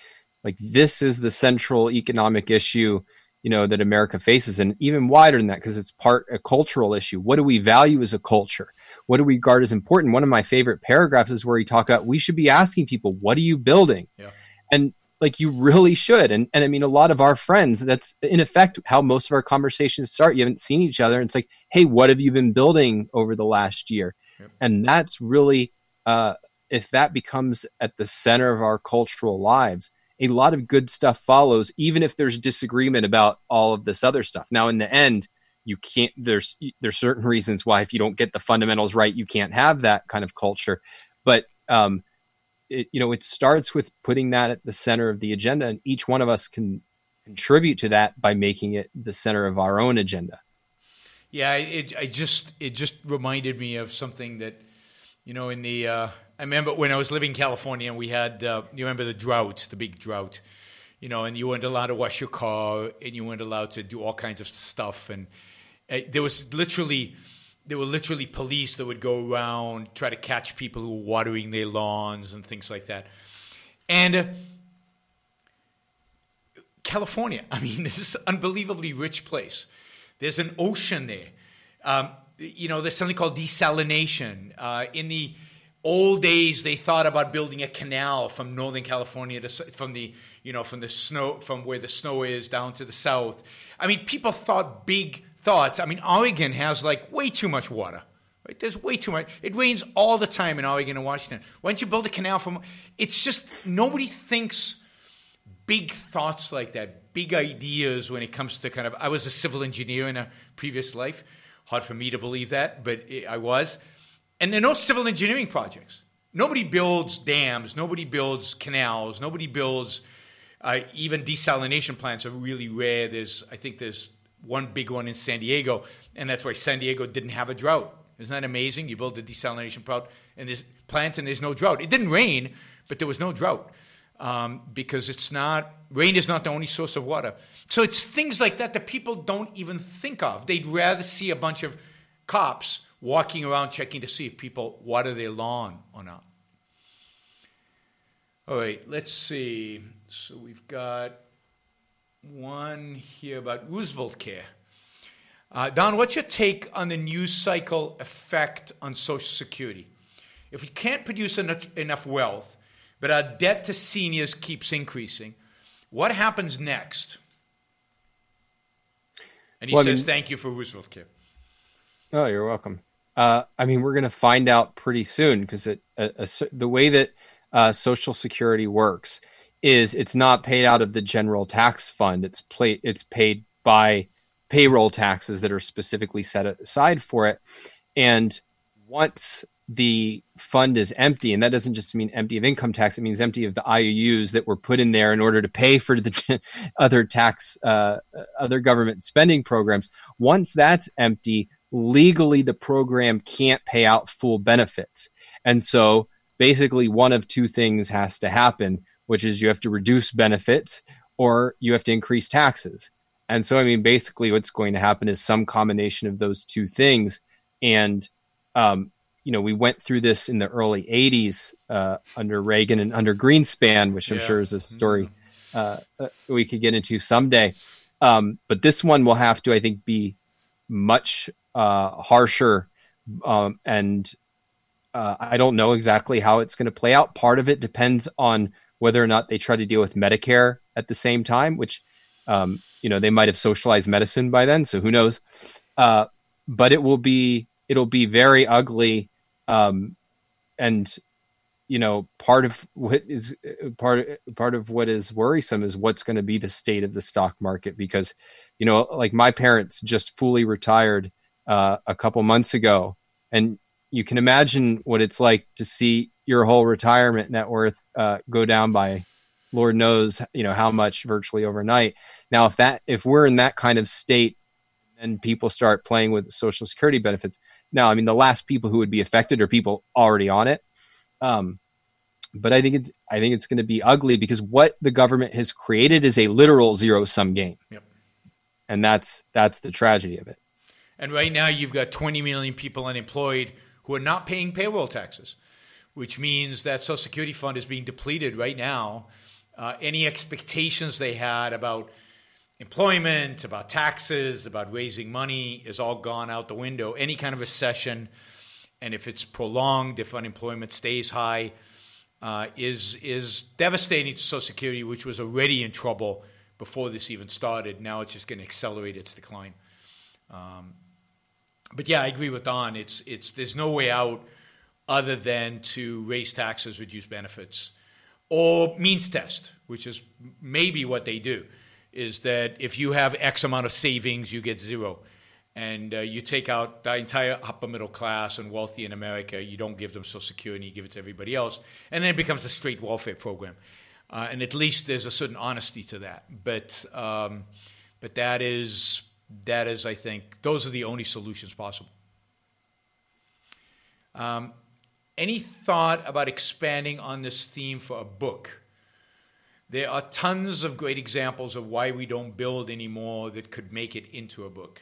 like this is the central economic issue you know that America faces, and even wider than that because it's part a cultural issue. What do we value as a culture? What do we regard as important? One of my favorite paragraphs is where he talk about we should be asking people, "What are you building?" Yeah. And like you really should. And and I mean, a lot of our friends, that's in effect how most of our conversations start. You haven't seen each other, and it's like, "Hey, what have you been building over the last year?" Yep. And that's really, uh, if that becomes at the center of our cultural lives a lot of good stuff follows, even if there's disagreement about all of this other stuff. Now, in the end, you can't. There's there's certain reasons why if you don't get the fundamentals right, you can't have that kind of culture. But um, it, you know, it starts with putting that at the center of the agenda, and each one of us can contribute to that by making it the center of our own agenda. Yeah, it, I just it just reminded me of something that you know in the uh, I remember when I was living in California and we had, uh, you remember the drought, the big drought, you know, and you weren't allowed to wash your car and you weren't allowed to do all kinds of stuff. And uh, there was literally, there were literally police that would go around, try to catch people who were watering their lawns and things like that. And uh, California, I mean, this is an unbelievably rich place. There's an ocean there. Um, you know, there's something called desalination. Uh, in the old days they thought about building a canal from northern california to from the you know from the snow from where the snow is down to the south i mean people thought big thoughts i mean oregon has like way too much water right there's way too much it rains all the time in oregon and washington why don't you build a canal from it's just nobody thinks big thoughts like that big ideas when it comes to kind of i was a civil engineer in a previous life hard for me to believe that but i was and there are no civil engineering projects. Nobody builds dams. Nobody builds canals. Nobody builds uh, even desalination plants are really rare. There's, I think, there's one big one in San Diego, and that's why San Diego didn't have a drought. Isn't that amazing? You build a desalination plant and there's, plant and there's no drought. It didn't rain, but there was no drought um, because it's not rain is not the only source of water. So it's things like that that people don't even think of. They'd rather see a bunch of cops walking around checking to see if people water their lawn or not. All right, let's see. So we've got one here about Roosevelt Care. Uh, Don, what's your take on the news cycle effect on Social Security? If we can't produce enough, enough wealth, but our debt to seniors keeps increasing, what happens next? And he Well, I says, mean- "Thank you for Roosevelt Care." Oh, you're welcome. Uh, I mean, we're going to find out pretty soon because it a, a the way that uh, Social Security works is it's not paid out of the general tax fund. It's pla- it's paid by payroll taxes that are specifically set aside for it. And once the fund is empty, and that doesn't just mean empty of income tax; it means empty of the IOUs that were put in there in order to pay for the other tax, uh, other government spending programs. Once that's empty, legally the program can't pay out full benefits, and so basically one of two things has to happen, which is you have to reduce benefits or you have to increase taxes. And so, I mean, basically, what's going to happen is some combination of those two things. And, um, you know, we went through this in the early 80s uh, under Reagan and under Greenspan, which I'm Yeah. sure is a story uh, uh, we could get into someday. Um, but this one will have to, I think, be much uh, harsher. Um, and uh, I don't know exactly how it's going to play out. Part of it depends on whether or not they try to deal with Medicare at the same time, which um, you know they might have socialized medicine by then, so who knows? Uh, but it will be it'll be very ugly, um, and you know part of what is part part of what is worrisome is what's going to be the state of the stock market because you know like my parents just fully retired uh, a couple months ago, and you can imagine what it's like to see your whole retirement net worth uh, go down by lord knows you know how much virtually overnight. Now if that if we're in that kind of state and people start playing with social security benefits. Now i mean the last people who would be affected are people already on it. Um, but i think it's i think it's going to be ugly because what the government has created is a literal zero sum game. Yep. and that's that's the tragedy of it. And right now, you've got 20 million people unemployed who are not paying payroll taxes, which means that Social Security fund is being depleted right now. Uh, any expectations they had about employment, about taxes, about raising money is all gone out the window. Any kind of recession, and if it's prolonged, if unemployment stays high, uh, is is devastating to Social Security, which was already in trouble before this even started. Now it's just going to accelerate its decline. Um, but yeah, I agree with Don. It's it's there's no way out other than to raise taxes, reduce benefits, or means test, which is maybe what they do. Is that if you have X amount of savings, you get zero, and uh, you take out the entire upper middle class and wealthy in America, you don't give them Social Security, you give it to everybody else, and then it becomes a straight welfare program. Uh, and at least there's a certain honesty to that. But um, but that is that is, I think, those are the only solutions possible. Um, any thought about expanding on this theme for a book? There are tons of great examples of why we don't build anymore that could make it into a book.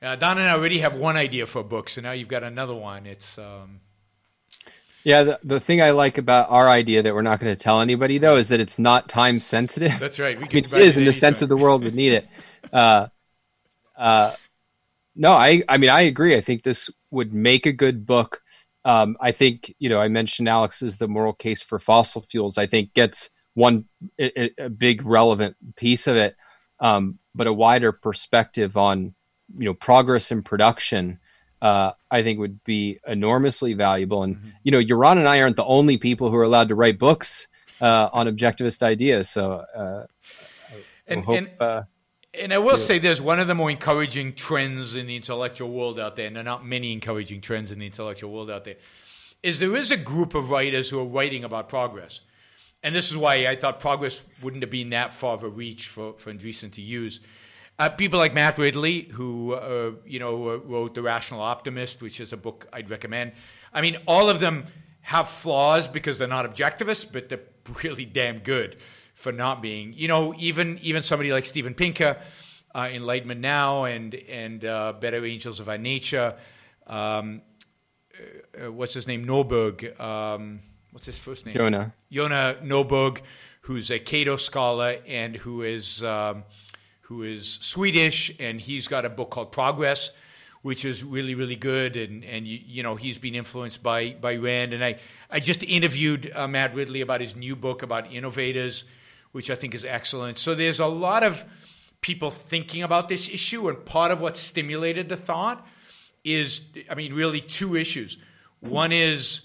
Uh, Don and I already have one idea for a book, so now you've got another one. It's um, yeah the, the thing i like about our idea that we're not going to tell anybody though is that it's not time sensitive that's right. We I mean, it is in the sense of the world would need it. Uh, uh, no, I, I mean, I agree. I think this would make a good book. Um, I think, you know, I mentioned Alex's The Moral Case for Fossil Fuels. I think gets one a, a big relevant piece of it, um, but a wider perspective on, you know, progress in production. Uh, I think would be enormously valuable. And you know, Yaron and I aren't the only people who are allowed to write books uh, on objectivist ideas. So uh, And- hope, and- uh, And I will say this one of the more encouraging trends in the intellectual world out there, and there are not many encouraging trends in the intellectual world out there, is there is a group of writers who are writing about progress. And this is why I thought progress wouldn't have been that far of a reach for, for Andreessen to use. Uh, people like Matt Ridley, who uh, you know wrote The Rational Optimist, which is a book I'd recommend. I mean, all of them have flaws because they're not objectivists, but they're really damn good for not being. You know, even even somebody like Steven Pinker, uh, Enlightenment Now, and and uh, Better Angels of Our Nature. Um, uh, what's his name? Norberg. Um, what's his first name? Johan. Johan Norberg, who's a Cato scholar and who is um, who is Swedish, and he's got a book called Progress, which is really really good. And and you, you know he's been influenced by by Rand. And I I just interviewed uh, Matt Ridley about his new book about innovators, which I think is excellent. So there's a lot of people thinking about this issue, and part of what stimulated the thought is, I mean, really two issues. One is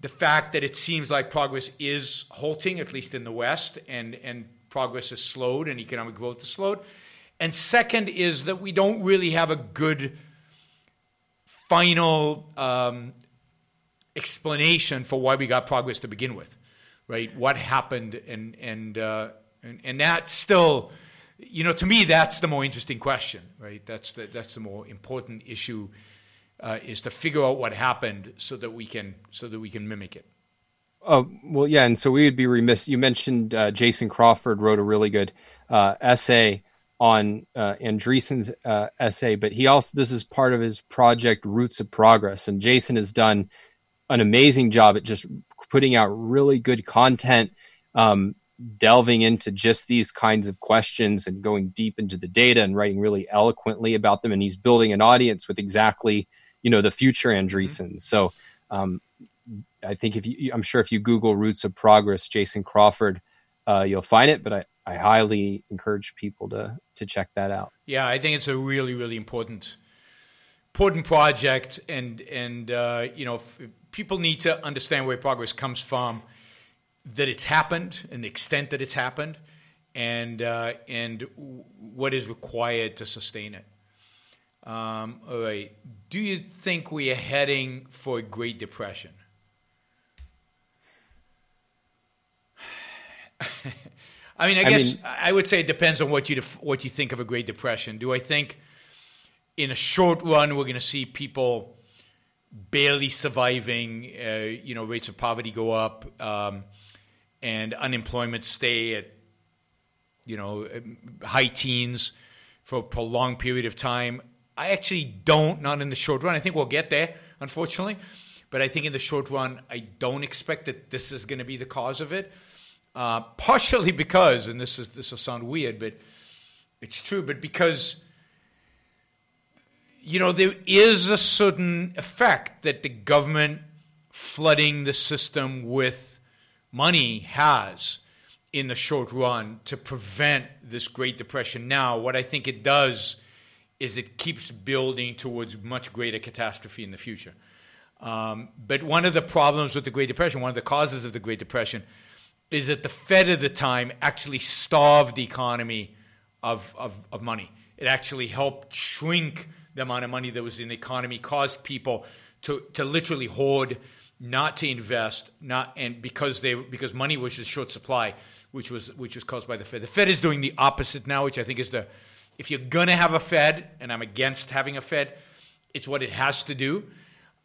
the fact that it seems like progress is halting, at least in the West, and, and progress has slowed and economic growth has slowed. And second is that we don't really have a good final um, explanation for why we got progress to begin with, right? What happened, and and uh, and, and that's still, you know, to me that's the more interesting question, right? That's the that's the more important issue uh, is to figure out what happened so that we can so that we can mimic it. Oh well, yeah, and so we would be remiss. You mentioned uh, Jason Crawford wrote a really good uh, essay on uh, Andreessen's uh, essay, but he also this is part of his project Roots of Progress, and Jason has done an amazing job at just putting out really good content, um, delving into just these kinds of questions and going deep into the data and writing really eloquently about them, and he's building an audience with exactly you know the future Andreessen. Mm-hmm. So um, I think if you, I'm sure if you Google Roots of Progress, Jason Crawford, uh, you'll find it. But I, I highly encourage people to to check that out. Yeah, I think it's a really really important important project, and and uh, you know if, people need to understand where progress comes from, that it's happened, and the extent that it's happened, and uh, and what is required to sustain it. Um, all right. Do you think we are heading for a Great Depression? I mean, I, I guess mean, I would say it depends on what you def- what you think of a Great Depression. Do I think in a short run we're going to see people barely surviving? Uh, you know, rates of poverty go up, um, and unemployment stay at you know high teens for a prolonged period of time. I actually don't, not in the short run. I think we'll get there, unfortunately. But I think in the short run, I don't expect that this is going to be the cause of it. Uh, partially because, and this is this will sound weird, but it's true. But because you know there is a certain effect that the government flooding the system with money has in the short run to prevent this Great Depression. Now, what I think it does is it keeps building towards much greater catastrophe in the future. Um, but one of the problems with the Great Depression, one of the causes of the Great Depression, is that the Fed at the time actually starved the economy of, of, of money. It actually helped shrink the amount of money that was in the economy, caused people to, to literally hoard, not to invest, not and because they because money was in short supply, which was which was caused by the Fed. The Fed is doing the opposite now, which I think is the if you're to have a Fed, and I'm against having a Fed, it's what it has to do.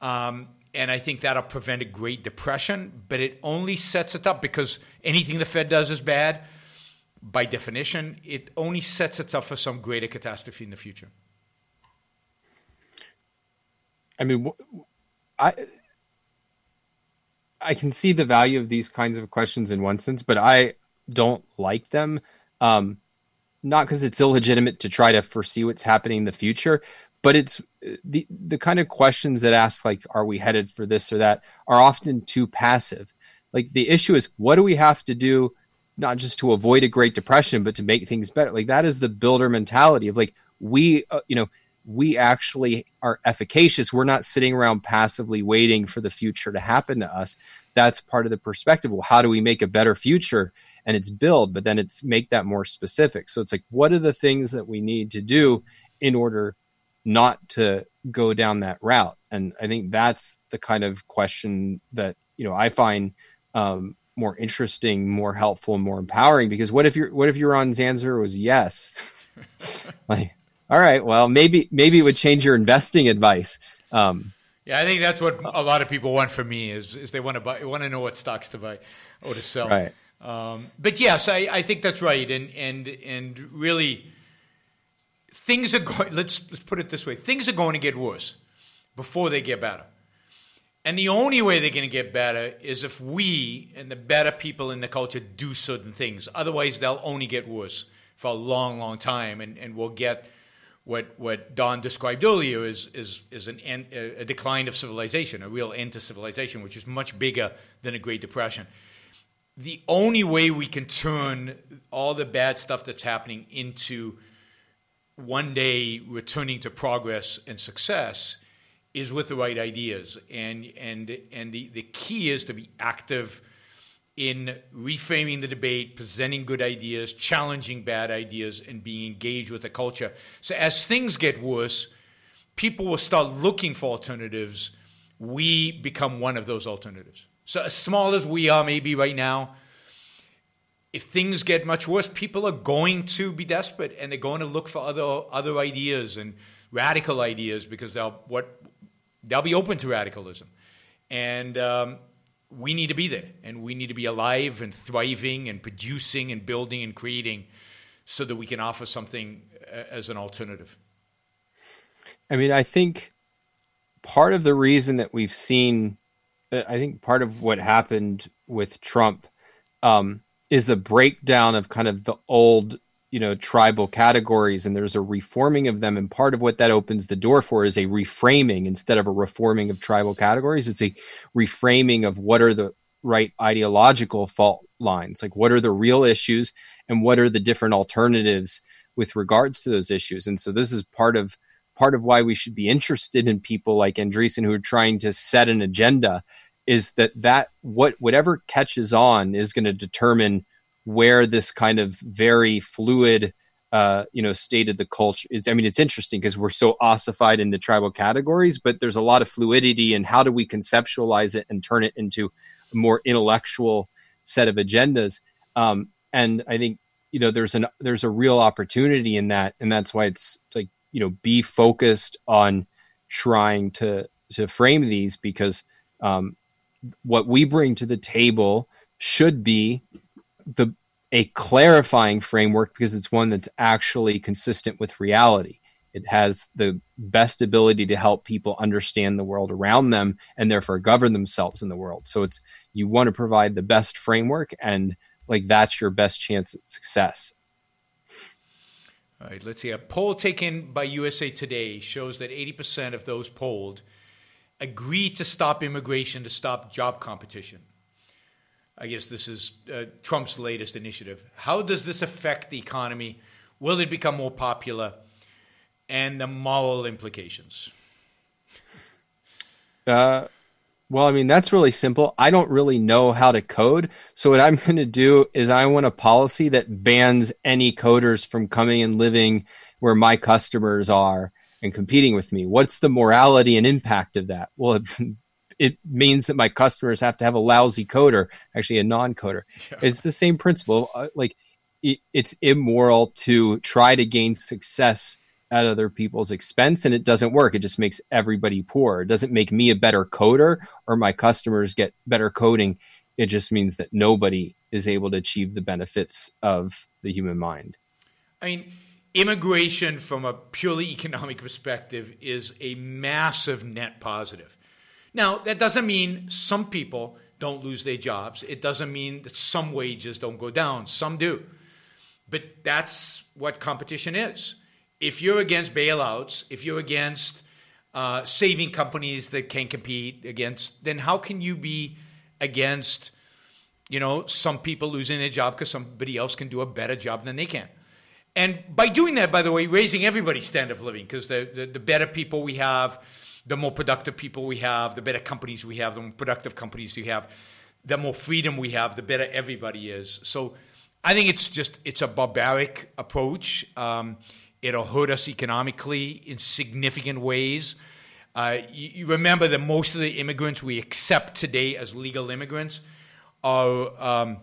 Um, and I think that'll prevent a Great Depression, but it only sets it up because anything the Fed does is bad. By definition, it only sets it up for some greater catastrophe in the future. I mean, I I can see the value of these kinds of questions in one sense, but I don't like them. Um, not because it's illegitimate to try to foresee what's happening in the future, but it's the the kind of questions that ask like, are we headed for this or that, are often too passive. Like the issue is, what do we have to do, not just to avoid a Great Depression, but to make things better? Like that is the builder mentality of like we, uh, you know, we actually are efficacious. We're not sitting around passively waiting for the future to happen to us. That's part of the perspective. Well, how do we make a better future? and it's build, but then it's make that more specific. So it's like, what are the things that we need to do in order not to go down that route? And I think that's the kind of question that, you know, I find um, more interesting, more helpful, more empowering. Because what if you're, what if Yaron's answer was yes? like, all right, well, maybe maybe it would change your investing advice. Um, yeah, I think that's what a lot of people want from me is, is they want to buy, want to know what stocks to buy or to sell. Right. Um, but yes, I, I think that's right, and and and really, things are going. Let's let's put it this way: things are going to get worse before they get better. And the only way they're going to get better is if we and the better people in the culture do certain things. Otherwise, they'll only get worse for a long, long time, and, and we'll get what what Don described earlier is is is an end, a decline of civilization, a real end to civilization, which is much bigger than a Great Depression. The only way we can turn all the bad stuff that's happening into one day returning to progress and success is with the right ideas. And, and, and the, the key is to be active in reframing the debate, presenting good ideas, challenging bad ideas, and being engaged with the culture. So as things get worse, people will start looking for alternatives. We become one of those alternatives. So as small as we are maybe right now, if things get much worse, people are going to be desperate and they're going to look for other other ideas and radical ideas because they'll what they'll be open to radicalism, and um, we need to be there, and we need to be alive and thriving and producing and building and creating, so that we can offer something uh, as an alternative. I mean, I think part of the reason that we've seen, uh, I think part of what happened with Trump um, is the breakdown of kind of the old you know tribal categories and there's a reforming of them and part of what that opens the door for is a reframing instead of a reforming of tribal categories. It's a reframing of what are the right ideological fault lines like what are the real issues and what are the different alternatives with regards to those issues. And so this is part of part of why we should be interested in people like Andreessen who are trying to set an agenda is that that what whatever catches on is going to determine where this kind of very fluid uh, you know state of the culture is i mean it's interesting because we're so ossified in the tribal categories but there's a lot of fluidity and how do we conceptualize it and turn it into a more intellectual set of agendas. Um, and i think you know there's an there's a real opportunity in that and that's why it's like you know be focused on trying to to frame these because um, what we bring to the table should be the a clarifying framework because it's one that's actually consistent with reality. It has the best ability to help people understand the world around them and therefore govern themselves in the world. So it's you want to provide the best framework and like that's your best chance at success. All right, let's see. A poll taken by USA Today shows that 80% of those polled agree to stop immigration to stop job competition. I guess this is uh, Trump's latest initiative. How does this affect the economy? Will it become more popular? And the moral implications. Uh, well, I mean, that's really simple. I don't really know how to code. So, what I'm going to do is I want a policy that bans any coders from coming and living where my customers are and competing with me. What's the morality and impact of that? Well, means that my customers have to have a lousy coder, actually a non-coder. Yeah. It's the same principle. Uh, like it, it's immoral to try to gain success at other people's expense and it doesn't work. It just makes everybody poor. It doesn't make me a better coder or my customers get better coding. It just means that nobody is able to achieve the benefits of the human mind. I mean, immigration from a purely economic perspective is a massive net positive. Now, that doesn't mean some people don't lose their jobs. It doesn't mean that some wages don't go down. Some do. But that's what competition is. If you're against bailouts, if you're against uh, saving companies that can't compete against, then how can you be against, you know, some people losing their job because somebody else can do a better job than they can? And by doing that, by the way, raising everybody's standard of living because the, the, the better people we have, the more productive people we have, the better companies we have, the more productive companies we have, the more freedom we have, the better everybody is. So I think it's just it's a barbaric approach. Um, it'll hurt us economically in significant ways. Uh, you, you, remember that most of the immigrants we accept today as legal immigrants are um,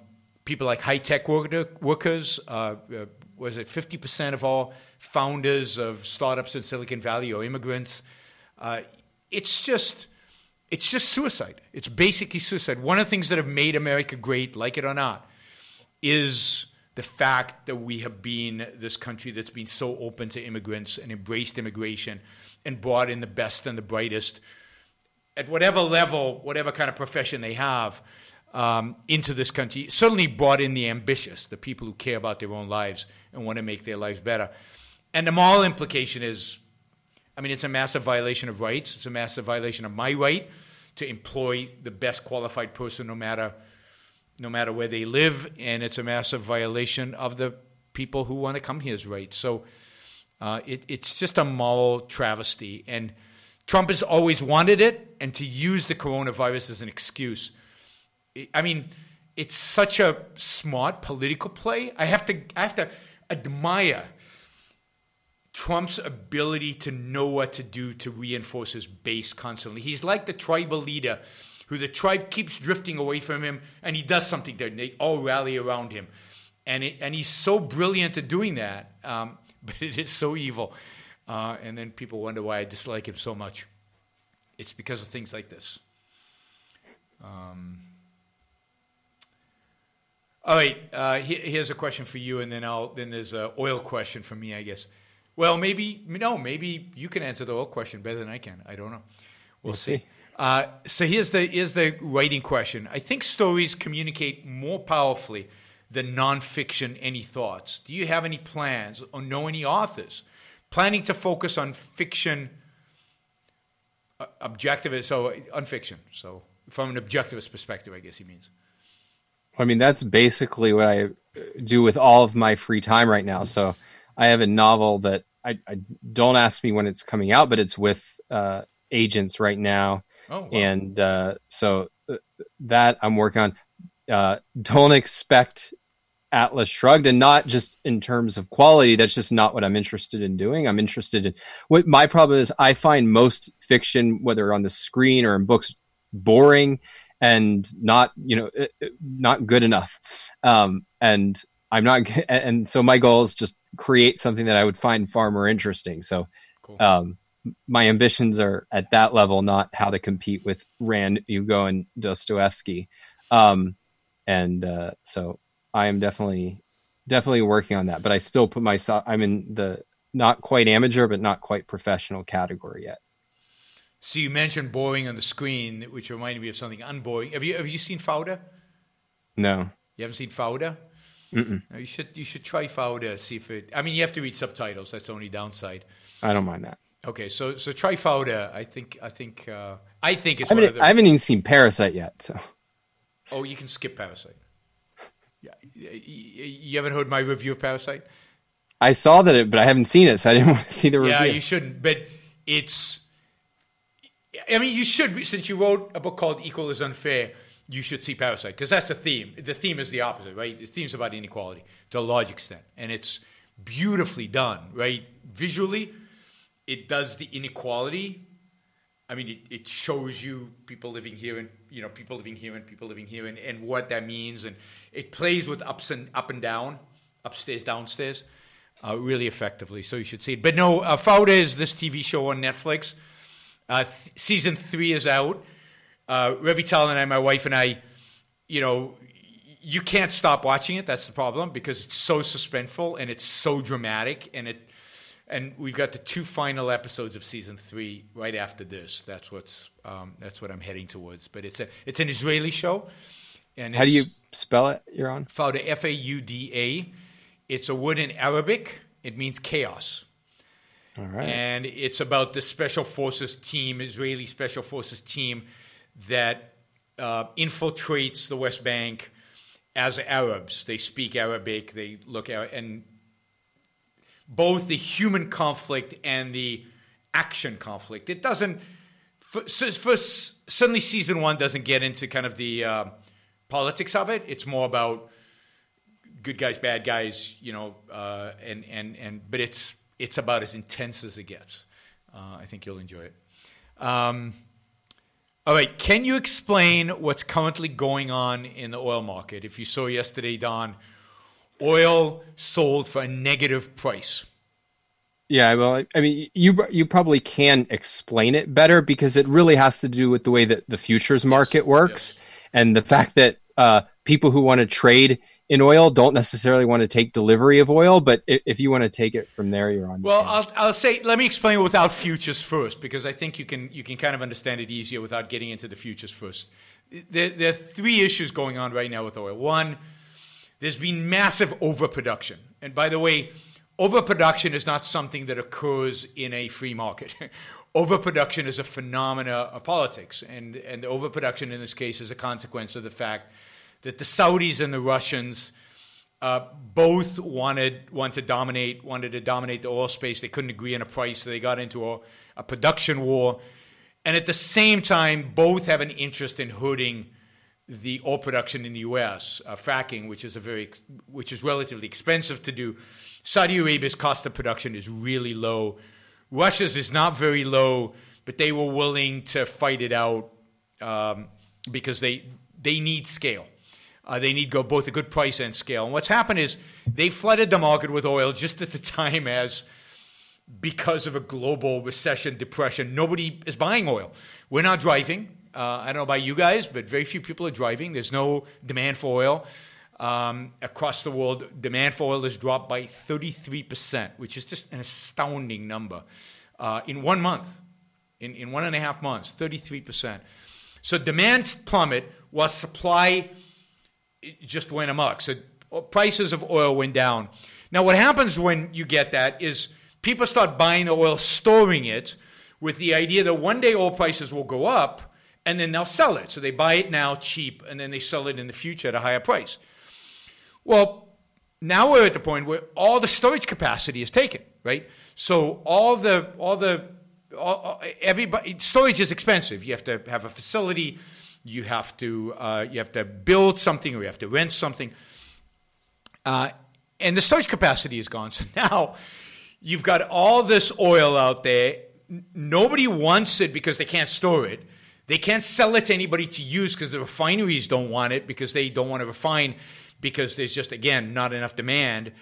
people like high tech worker, workers, uh, uh, was it 50% of all founders of startups in Silicon Valley are immigrants. Uh, it's just it's just suicide. It's basically suicide. One of the things that have made America great, like it or not, is the fact that we have been this country that's been so open to immigrants and embraced immigration and brought in the best and the brightest at whatever level, whatever kind of profession they have um, into this country. Certainly brought in the ambitious, the people who care about their own lives and want to make their lives better. And the moral implication is I mean, it's a massive violation of rights. It's a massive violation of my right to employ the best qualified person, no matter no matter where they live, and it's a massive violation of the people who want to come here's rights. So uh, it, it's just a moral travesty, and Trump has always wanted it, and to use the coronavirus as an excuse. I mean, it's such a smart political play. I have to I have to admire Trump's ability to know what to do to reinforce his base constantly. He's like the tribal leader who the tribe keeps drifting away from him and he does something there and they all rally around him. And, it, and he's so brilliant at doing that, um, but it is so evil. Uh, and then people wonder why I dislike him so much. It's because of things like this. Um, all right, uh, here's a question for you, and then I'll then there's an oil question for me, I guess. Well, maybe no. Maybe you can answer the old question better than I can. I don't know. We'll, we'll see. Uh, so here's the here's the writing question. I think stories communicate more powerfully than nonfiction. Any thoughts? Do you have any plans or know any authors planning to focus on fiction? Uh, objective, so on fiction. So from an objectivist perspective, I guess he means. I mean, that's basically what I do with all of my free time right now. So I have a novel that I, I, don't ask me when it's coming out, but it's with uh, agents right now, oh, wow. and uh, so uh, that I'm working on. Uh, don't expect Atlas Shrugged, and not just in terms of quality. That's just not what I'm interested in doing. I'm interested in what my problem is. I find most fiction, whether on the screen or in books, boring and not you know uh, uh, not good enough. Um, and I'm not, and so my goal is just create something that I would find far more interesting. So, cool. um, my ambitions are at that level, not how to compete with Rand, Hugo, and Dostoevsky. Um, and uh, so I am definitely, definitely working on that. But I still put myself, I'm in the not quite amateur, but not quite professional category yet. So you mentioned boring on the screen, which reminded me of something unboring. Have you have you seen Fauda? No. You haven't seen Fauda? Mm-mm. You should you should try Fauda see if it. I mean, you have to read subtitles. That's the only downside. I don't mind that. Okay, so so try Fauda. I think I think uh, I think it's. I haven't, the, I haven't even seen Parasite yet. So. Oh, you can skip Parasite. Yeah, you haven't heard my review of Parasite. I saw that, it, but I haven't seen it, so I didn't want to see the review. Yeah, you shouldn't. But it's. I mean, you should since you wrote a book called "Equal is Unfair." You should see Parasite because that's the theme. The theme is the opposite, right? The theme's about inequality to a large extent, and it's beautifully done, right? Visually, it does the inequality. I mean, it, it shows you people living here and you know people living here and people living here and, and what that means, and it plays with ups and up and down, upstairs, downstairs, uh, really effectively. So you should see it. But no, uh, Fauda is this TV show on Netflix. Uh, th- season three is out uh, Revital and I, my wife and I, you know, you can't stop watching it. That's the problem because it's so suspenseful and it's so dramatic, and it, and we've got the two final episodes of season three right after this. That's what's um, that's what I'm heading towards. But it's a it's an Israeli show. And how do you spell it? Yaron Fauda F A U D A. It's a word in Arabic. It means chaos. All right. And it's about the special forces team, Israeli special forces team that uh, infiltrates the West Bank as Arabs. They speak Arabic, they look at, and both the human conflict and the action conflict. It doesn't. First, suddenly, season one doesn't get into kind of the uh, politics of it. It's more about good guys, bad guys, you know, uh, and and and. But it's it's about as intense as it gets. Uh, I think you'll enjoy it. Um, all right, can you explain what's currently going on in the oil market? If you saw yesterday, Don, oil sold for a negative price. Yeah, well, I- mean, you you probably can explain it better because it really has to do with the way that the futures market works, and the fact that uh, people who want to trade in oil don't necessarily want to take delivery of oil. But if, you want to take it from there, Yaron. Well, I'll, I'll say let me explain without futures first because I think you can you can kind of understand it easier without getting into the futures first. There, there are three issues going on right now with oil. One, there's been massive overproduction, and by the way, overproduction is not something that occurs in a free market. overproduction is a phenomena of politics, and and overproduction in this case is a consequence of the fact that the Saudis and the Russians uh, both wanted want to dominate wanted to dominate the oil space. They couldn't agree on a price, so they got into a, a production war. And at the same time, both have an interest in hooding the oil production in the U.S. Uh, fracking, which is a very which is relatively expensive to do. Saudi Arabia's cost of production is really low. Russia's is not very low, but they were willing to fight it out um, because they they need scale. Uh, they need go both a good price and scale. And what's happened is they flooded the market with oil just at the time as because of a global recession, depression, nobody is buying oil. We're not driving. Uh, I don't know about you guys, but very few people are driving. There's no demand for oil. Um, across the world, demand for oil has dropped by 33%, which is just an astounding number. Uh, in one month, in, in one and a half months, 33%. So demand plummet while supply just went amok. So uh, prices of oil went down. Now, what happens when you get that is people start buying the oil, storing it, with the idea that one day oil prices will go up, and then they'll sell it. So they buy it now cheap, and then they sell it in the future at a higher price. Well, now we're at the point where all the storage capacity is taken, right? So all the all the all, everybody storage is expensive. You have to have a facility you have to uh, you have to build something or you have to rent something, uh, and the storage capacity is gone. So now you've got all this oil out there. Nobody wants it because they can't store it. They can't sell it to anybody to use because the refineries don't want it because they don't want to refine because there's just again not enough demand.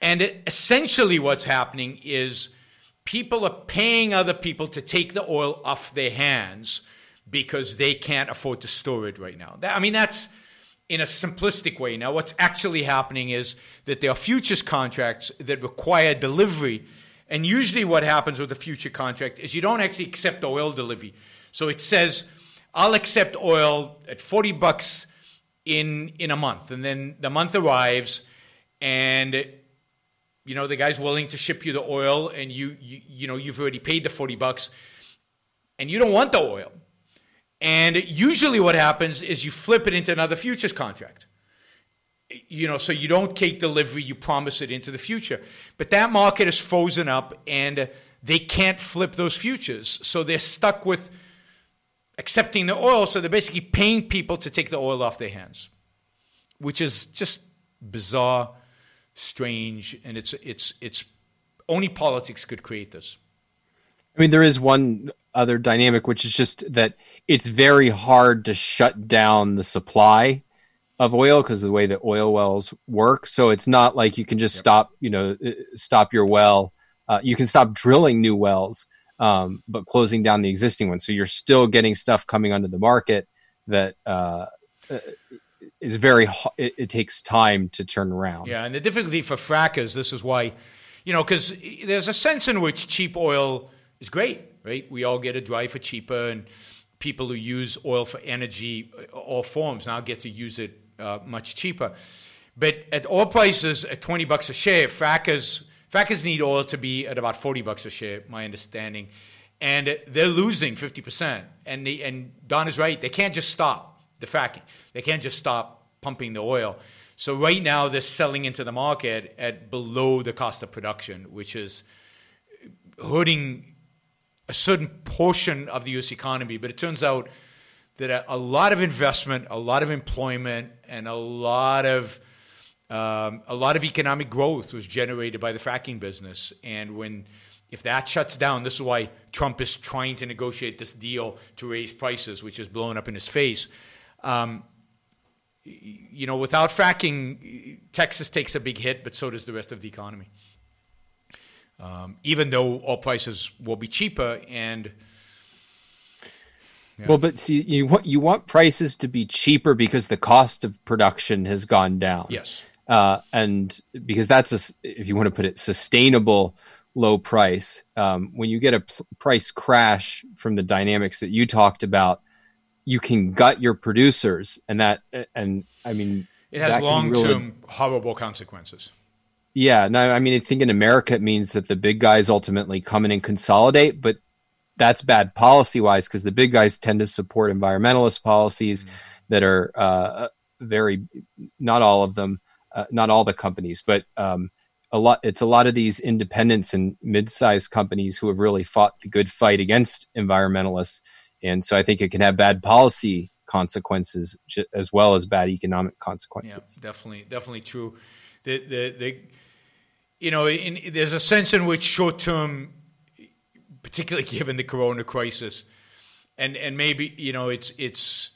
And it, essentially, what's happening is people are paying other people to take the oil off their hands because they can't afford to store it right now. I mean, that's in a simplistic way. Now, what's actually happening is that there are futures contracts that require delivery. And usually, what happens with a future contract is you don't actually accept oil delivery. So it says, I'll accept oil at 40 bucks in, in a month. And then the month arrives, and you know the guy's willing to ship you the oil and you, you you know you've already paid the 40 bucks and you don't want the oil and usually what happens is you flip it into another futures contract. You know, so you don't take delivery, you promise it into the future. But that market is frozen up and they can't flip those futures. So they're stuck with accepting the oil. So they're basically paying people to take the oil off their hands, which is just bizarre, strange, and it's, it's, it's only politics could create this. I mean, there is one other dynamic, which is just that it's very hard to shut down the supply of oil because of the way that oil wells work. So it's not like you can just yep. stop, you know, uh, stop your well. Uh, you can stop drilling new wells, um, but closing down the existing ones. So you're still getting stuff coming onto the market that uh, is very. It, it takes time to turn around. Yeah, and the difficulty for frackers, this is why, you know, because there's a sense in which cheap oil is great right? We all get a drive for cheaper, and people who use oil for energy, uh, all forms, now get to use it uh, much cheaper. But at oil prices at 20 bucks a share, frackers, frackers need oil to be at about 40 bucks a share, my understanding. And they're losing 50%. And, they, and Don is right. They can't just stop the fracking. They can't just stop pumping the oil. So right now they're selling into the market at below the cost of production, which is hurting a certain portion of the U.S. economy, but it turns out that a, a lot of investment, a lot of employment, and a lot of um, a lot of economic growth was generated by the fracking business. And when if that shuts down, this is why Trump is trying to negotiate this deal to raise prices, which is blowing up in his face. Um, you know, without fracking, Texas takes a big hit, but so does the rest of the economy. Um, even though oil prices will be cheaper and yeah. Well, but see, you want you want prices to be cheaper because the cost of production has gone down. Yes, uh, and because that's a, if you want to put it, sustainable low price. Um, when you get a p- price crash from the dynamics that you talked about, you can gut your producers, and that and I mean it has long term really, horrible consequences. Yeah, no, I mean I think in America it means that the big guys ultimately come in and consolidate, but that's bad policy wise because the big guys tend to support environmentalist policies mm-hmm. that are uh, very not all of them, uh, not all the companies, but um, a lot. It's a lot of these independents and mid-sized companies who have really fought the good fight against environmentalists, and so I think it can have bad policy consequences as well as bad economic consequences. Yeah, definitely, definitely true. The the the you know, in, there's a sense in which short-term particularly given the corona crisis. And and maybe, you know, it's it's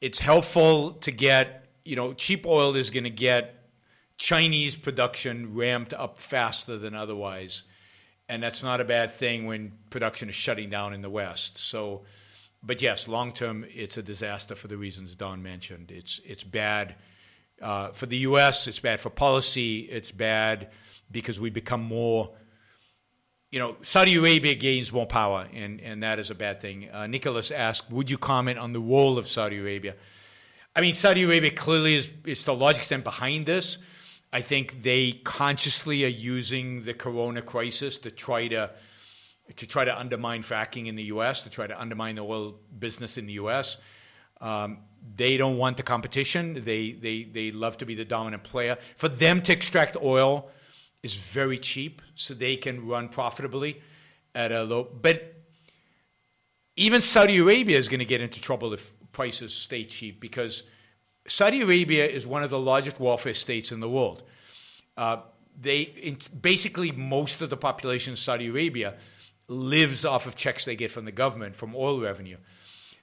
it's helpful to get, you know, cheap oil is going to get Chinese production ramped up faster than otherwise. And that's not a bad thing when production is shutting down in the West. So, but yes, long term, it's a disaster for the reasons Don mentioned. It's it's bad uh, for the U.S. It's bad for policy. It's bad because we become more you know, Saudi Arabia gains more power, and, and that is a bad thing. Uh, Nicholas asked, would you comment on the role of Saudi Arabia? I mean, Saudi Arabia clearly is, is to a large extent behind this. I think they consciously are using the corona crisis to try to to try to undermine fracking in the U.S., to try to undermine the oil business in the U.S. Um, they don't want the competition. They, they, they love to be the dominant player. For them to extract oil is very cheap, so they can run profitably at a low. But even Saudi Arabia is going to get into trouble if prices stay cheap because Saudi Arabia is one of the largest welfare states in the world. Uh, they basically most of the population in Saudi Arabia lives off of checks they get from the government from oil revenue.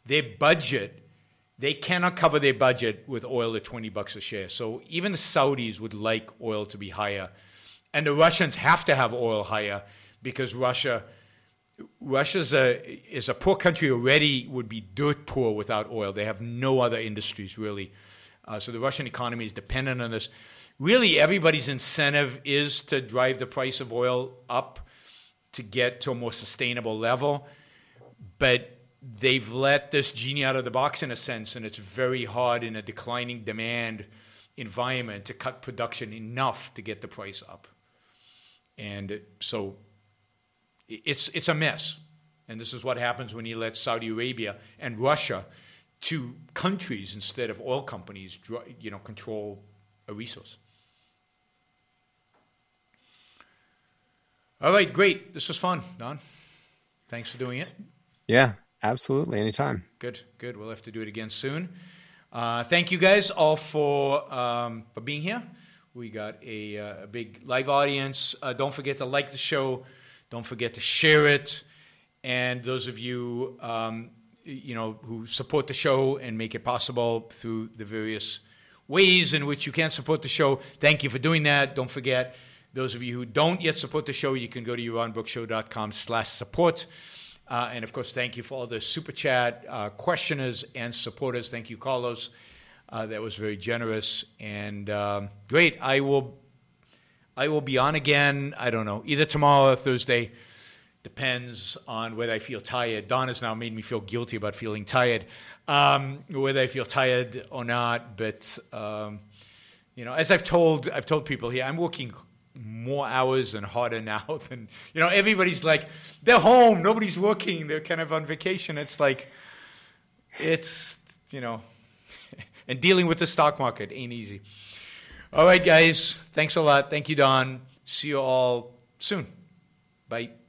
Their budget, they cannot cover their budget with oil at 20 bucks a share. So even the Saudis would like oil to be higher and the Russians have to have oil higher because Russia Russia's a is a poor country already would be dirt poor without oil. They have no other industries really, uh, so the Russian economy is dependent on this. Really, everybody's incentive is to drive the price of oil up to get to a more sustainable level, but they've let this genie out of the box in a sense, and it's very hard in a declining demand environment to cut production enough to get the price up. And so it's, it's a mess. And this is what happens when you let Saudi Arabia and Russia, two countries instead of oil companies, you know, control a resource. All right, great. This was fun, Don. Thanks for doing it. Yeah, absolutely. Anytime. Good, good. We'll have to do it again soon. Uh, thank you guys all for um, for being here. We got a, uh, a big live audience. Uh, don't forget to like the show. Don't forget to share it. And those of you, um, you know, who support the show and make it possible through the various ways in which you can support the show, thank you for doing that. Don't forget, those of you who don't yet support the show, you can go to yaronbrookshow.com slash support. Uh, and of course, thank you for all the super chat uh, questioners and supporters. Thank you, Carlos. Uh, that was very generous and um, great. I will, I will be on again. I don't know, either tomorrow or Thursday. Depends on whether I feel tired. Don has now made me feel guilty about feeling tired, um, whether I feel tired or not. But um, you know, as I've told, I've told people here, I'm working more hours and harder now than you know. Everybody's like, they're home, nobody's working, they're kind of on vacation. It's like, it's you know, and dealing with the stock market ain't easy. All right, guys. Thanks a lot. Thank you, Don. See you all soon. Bye.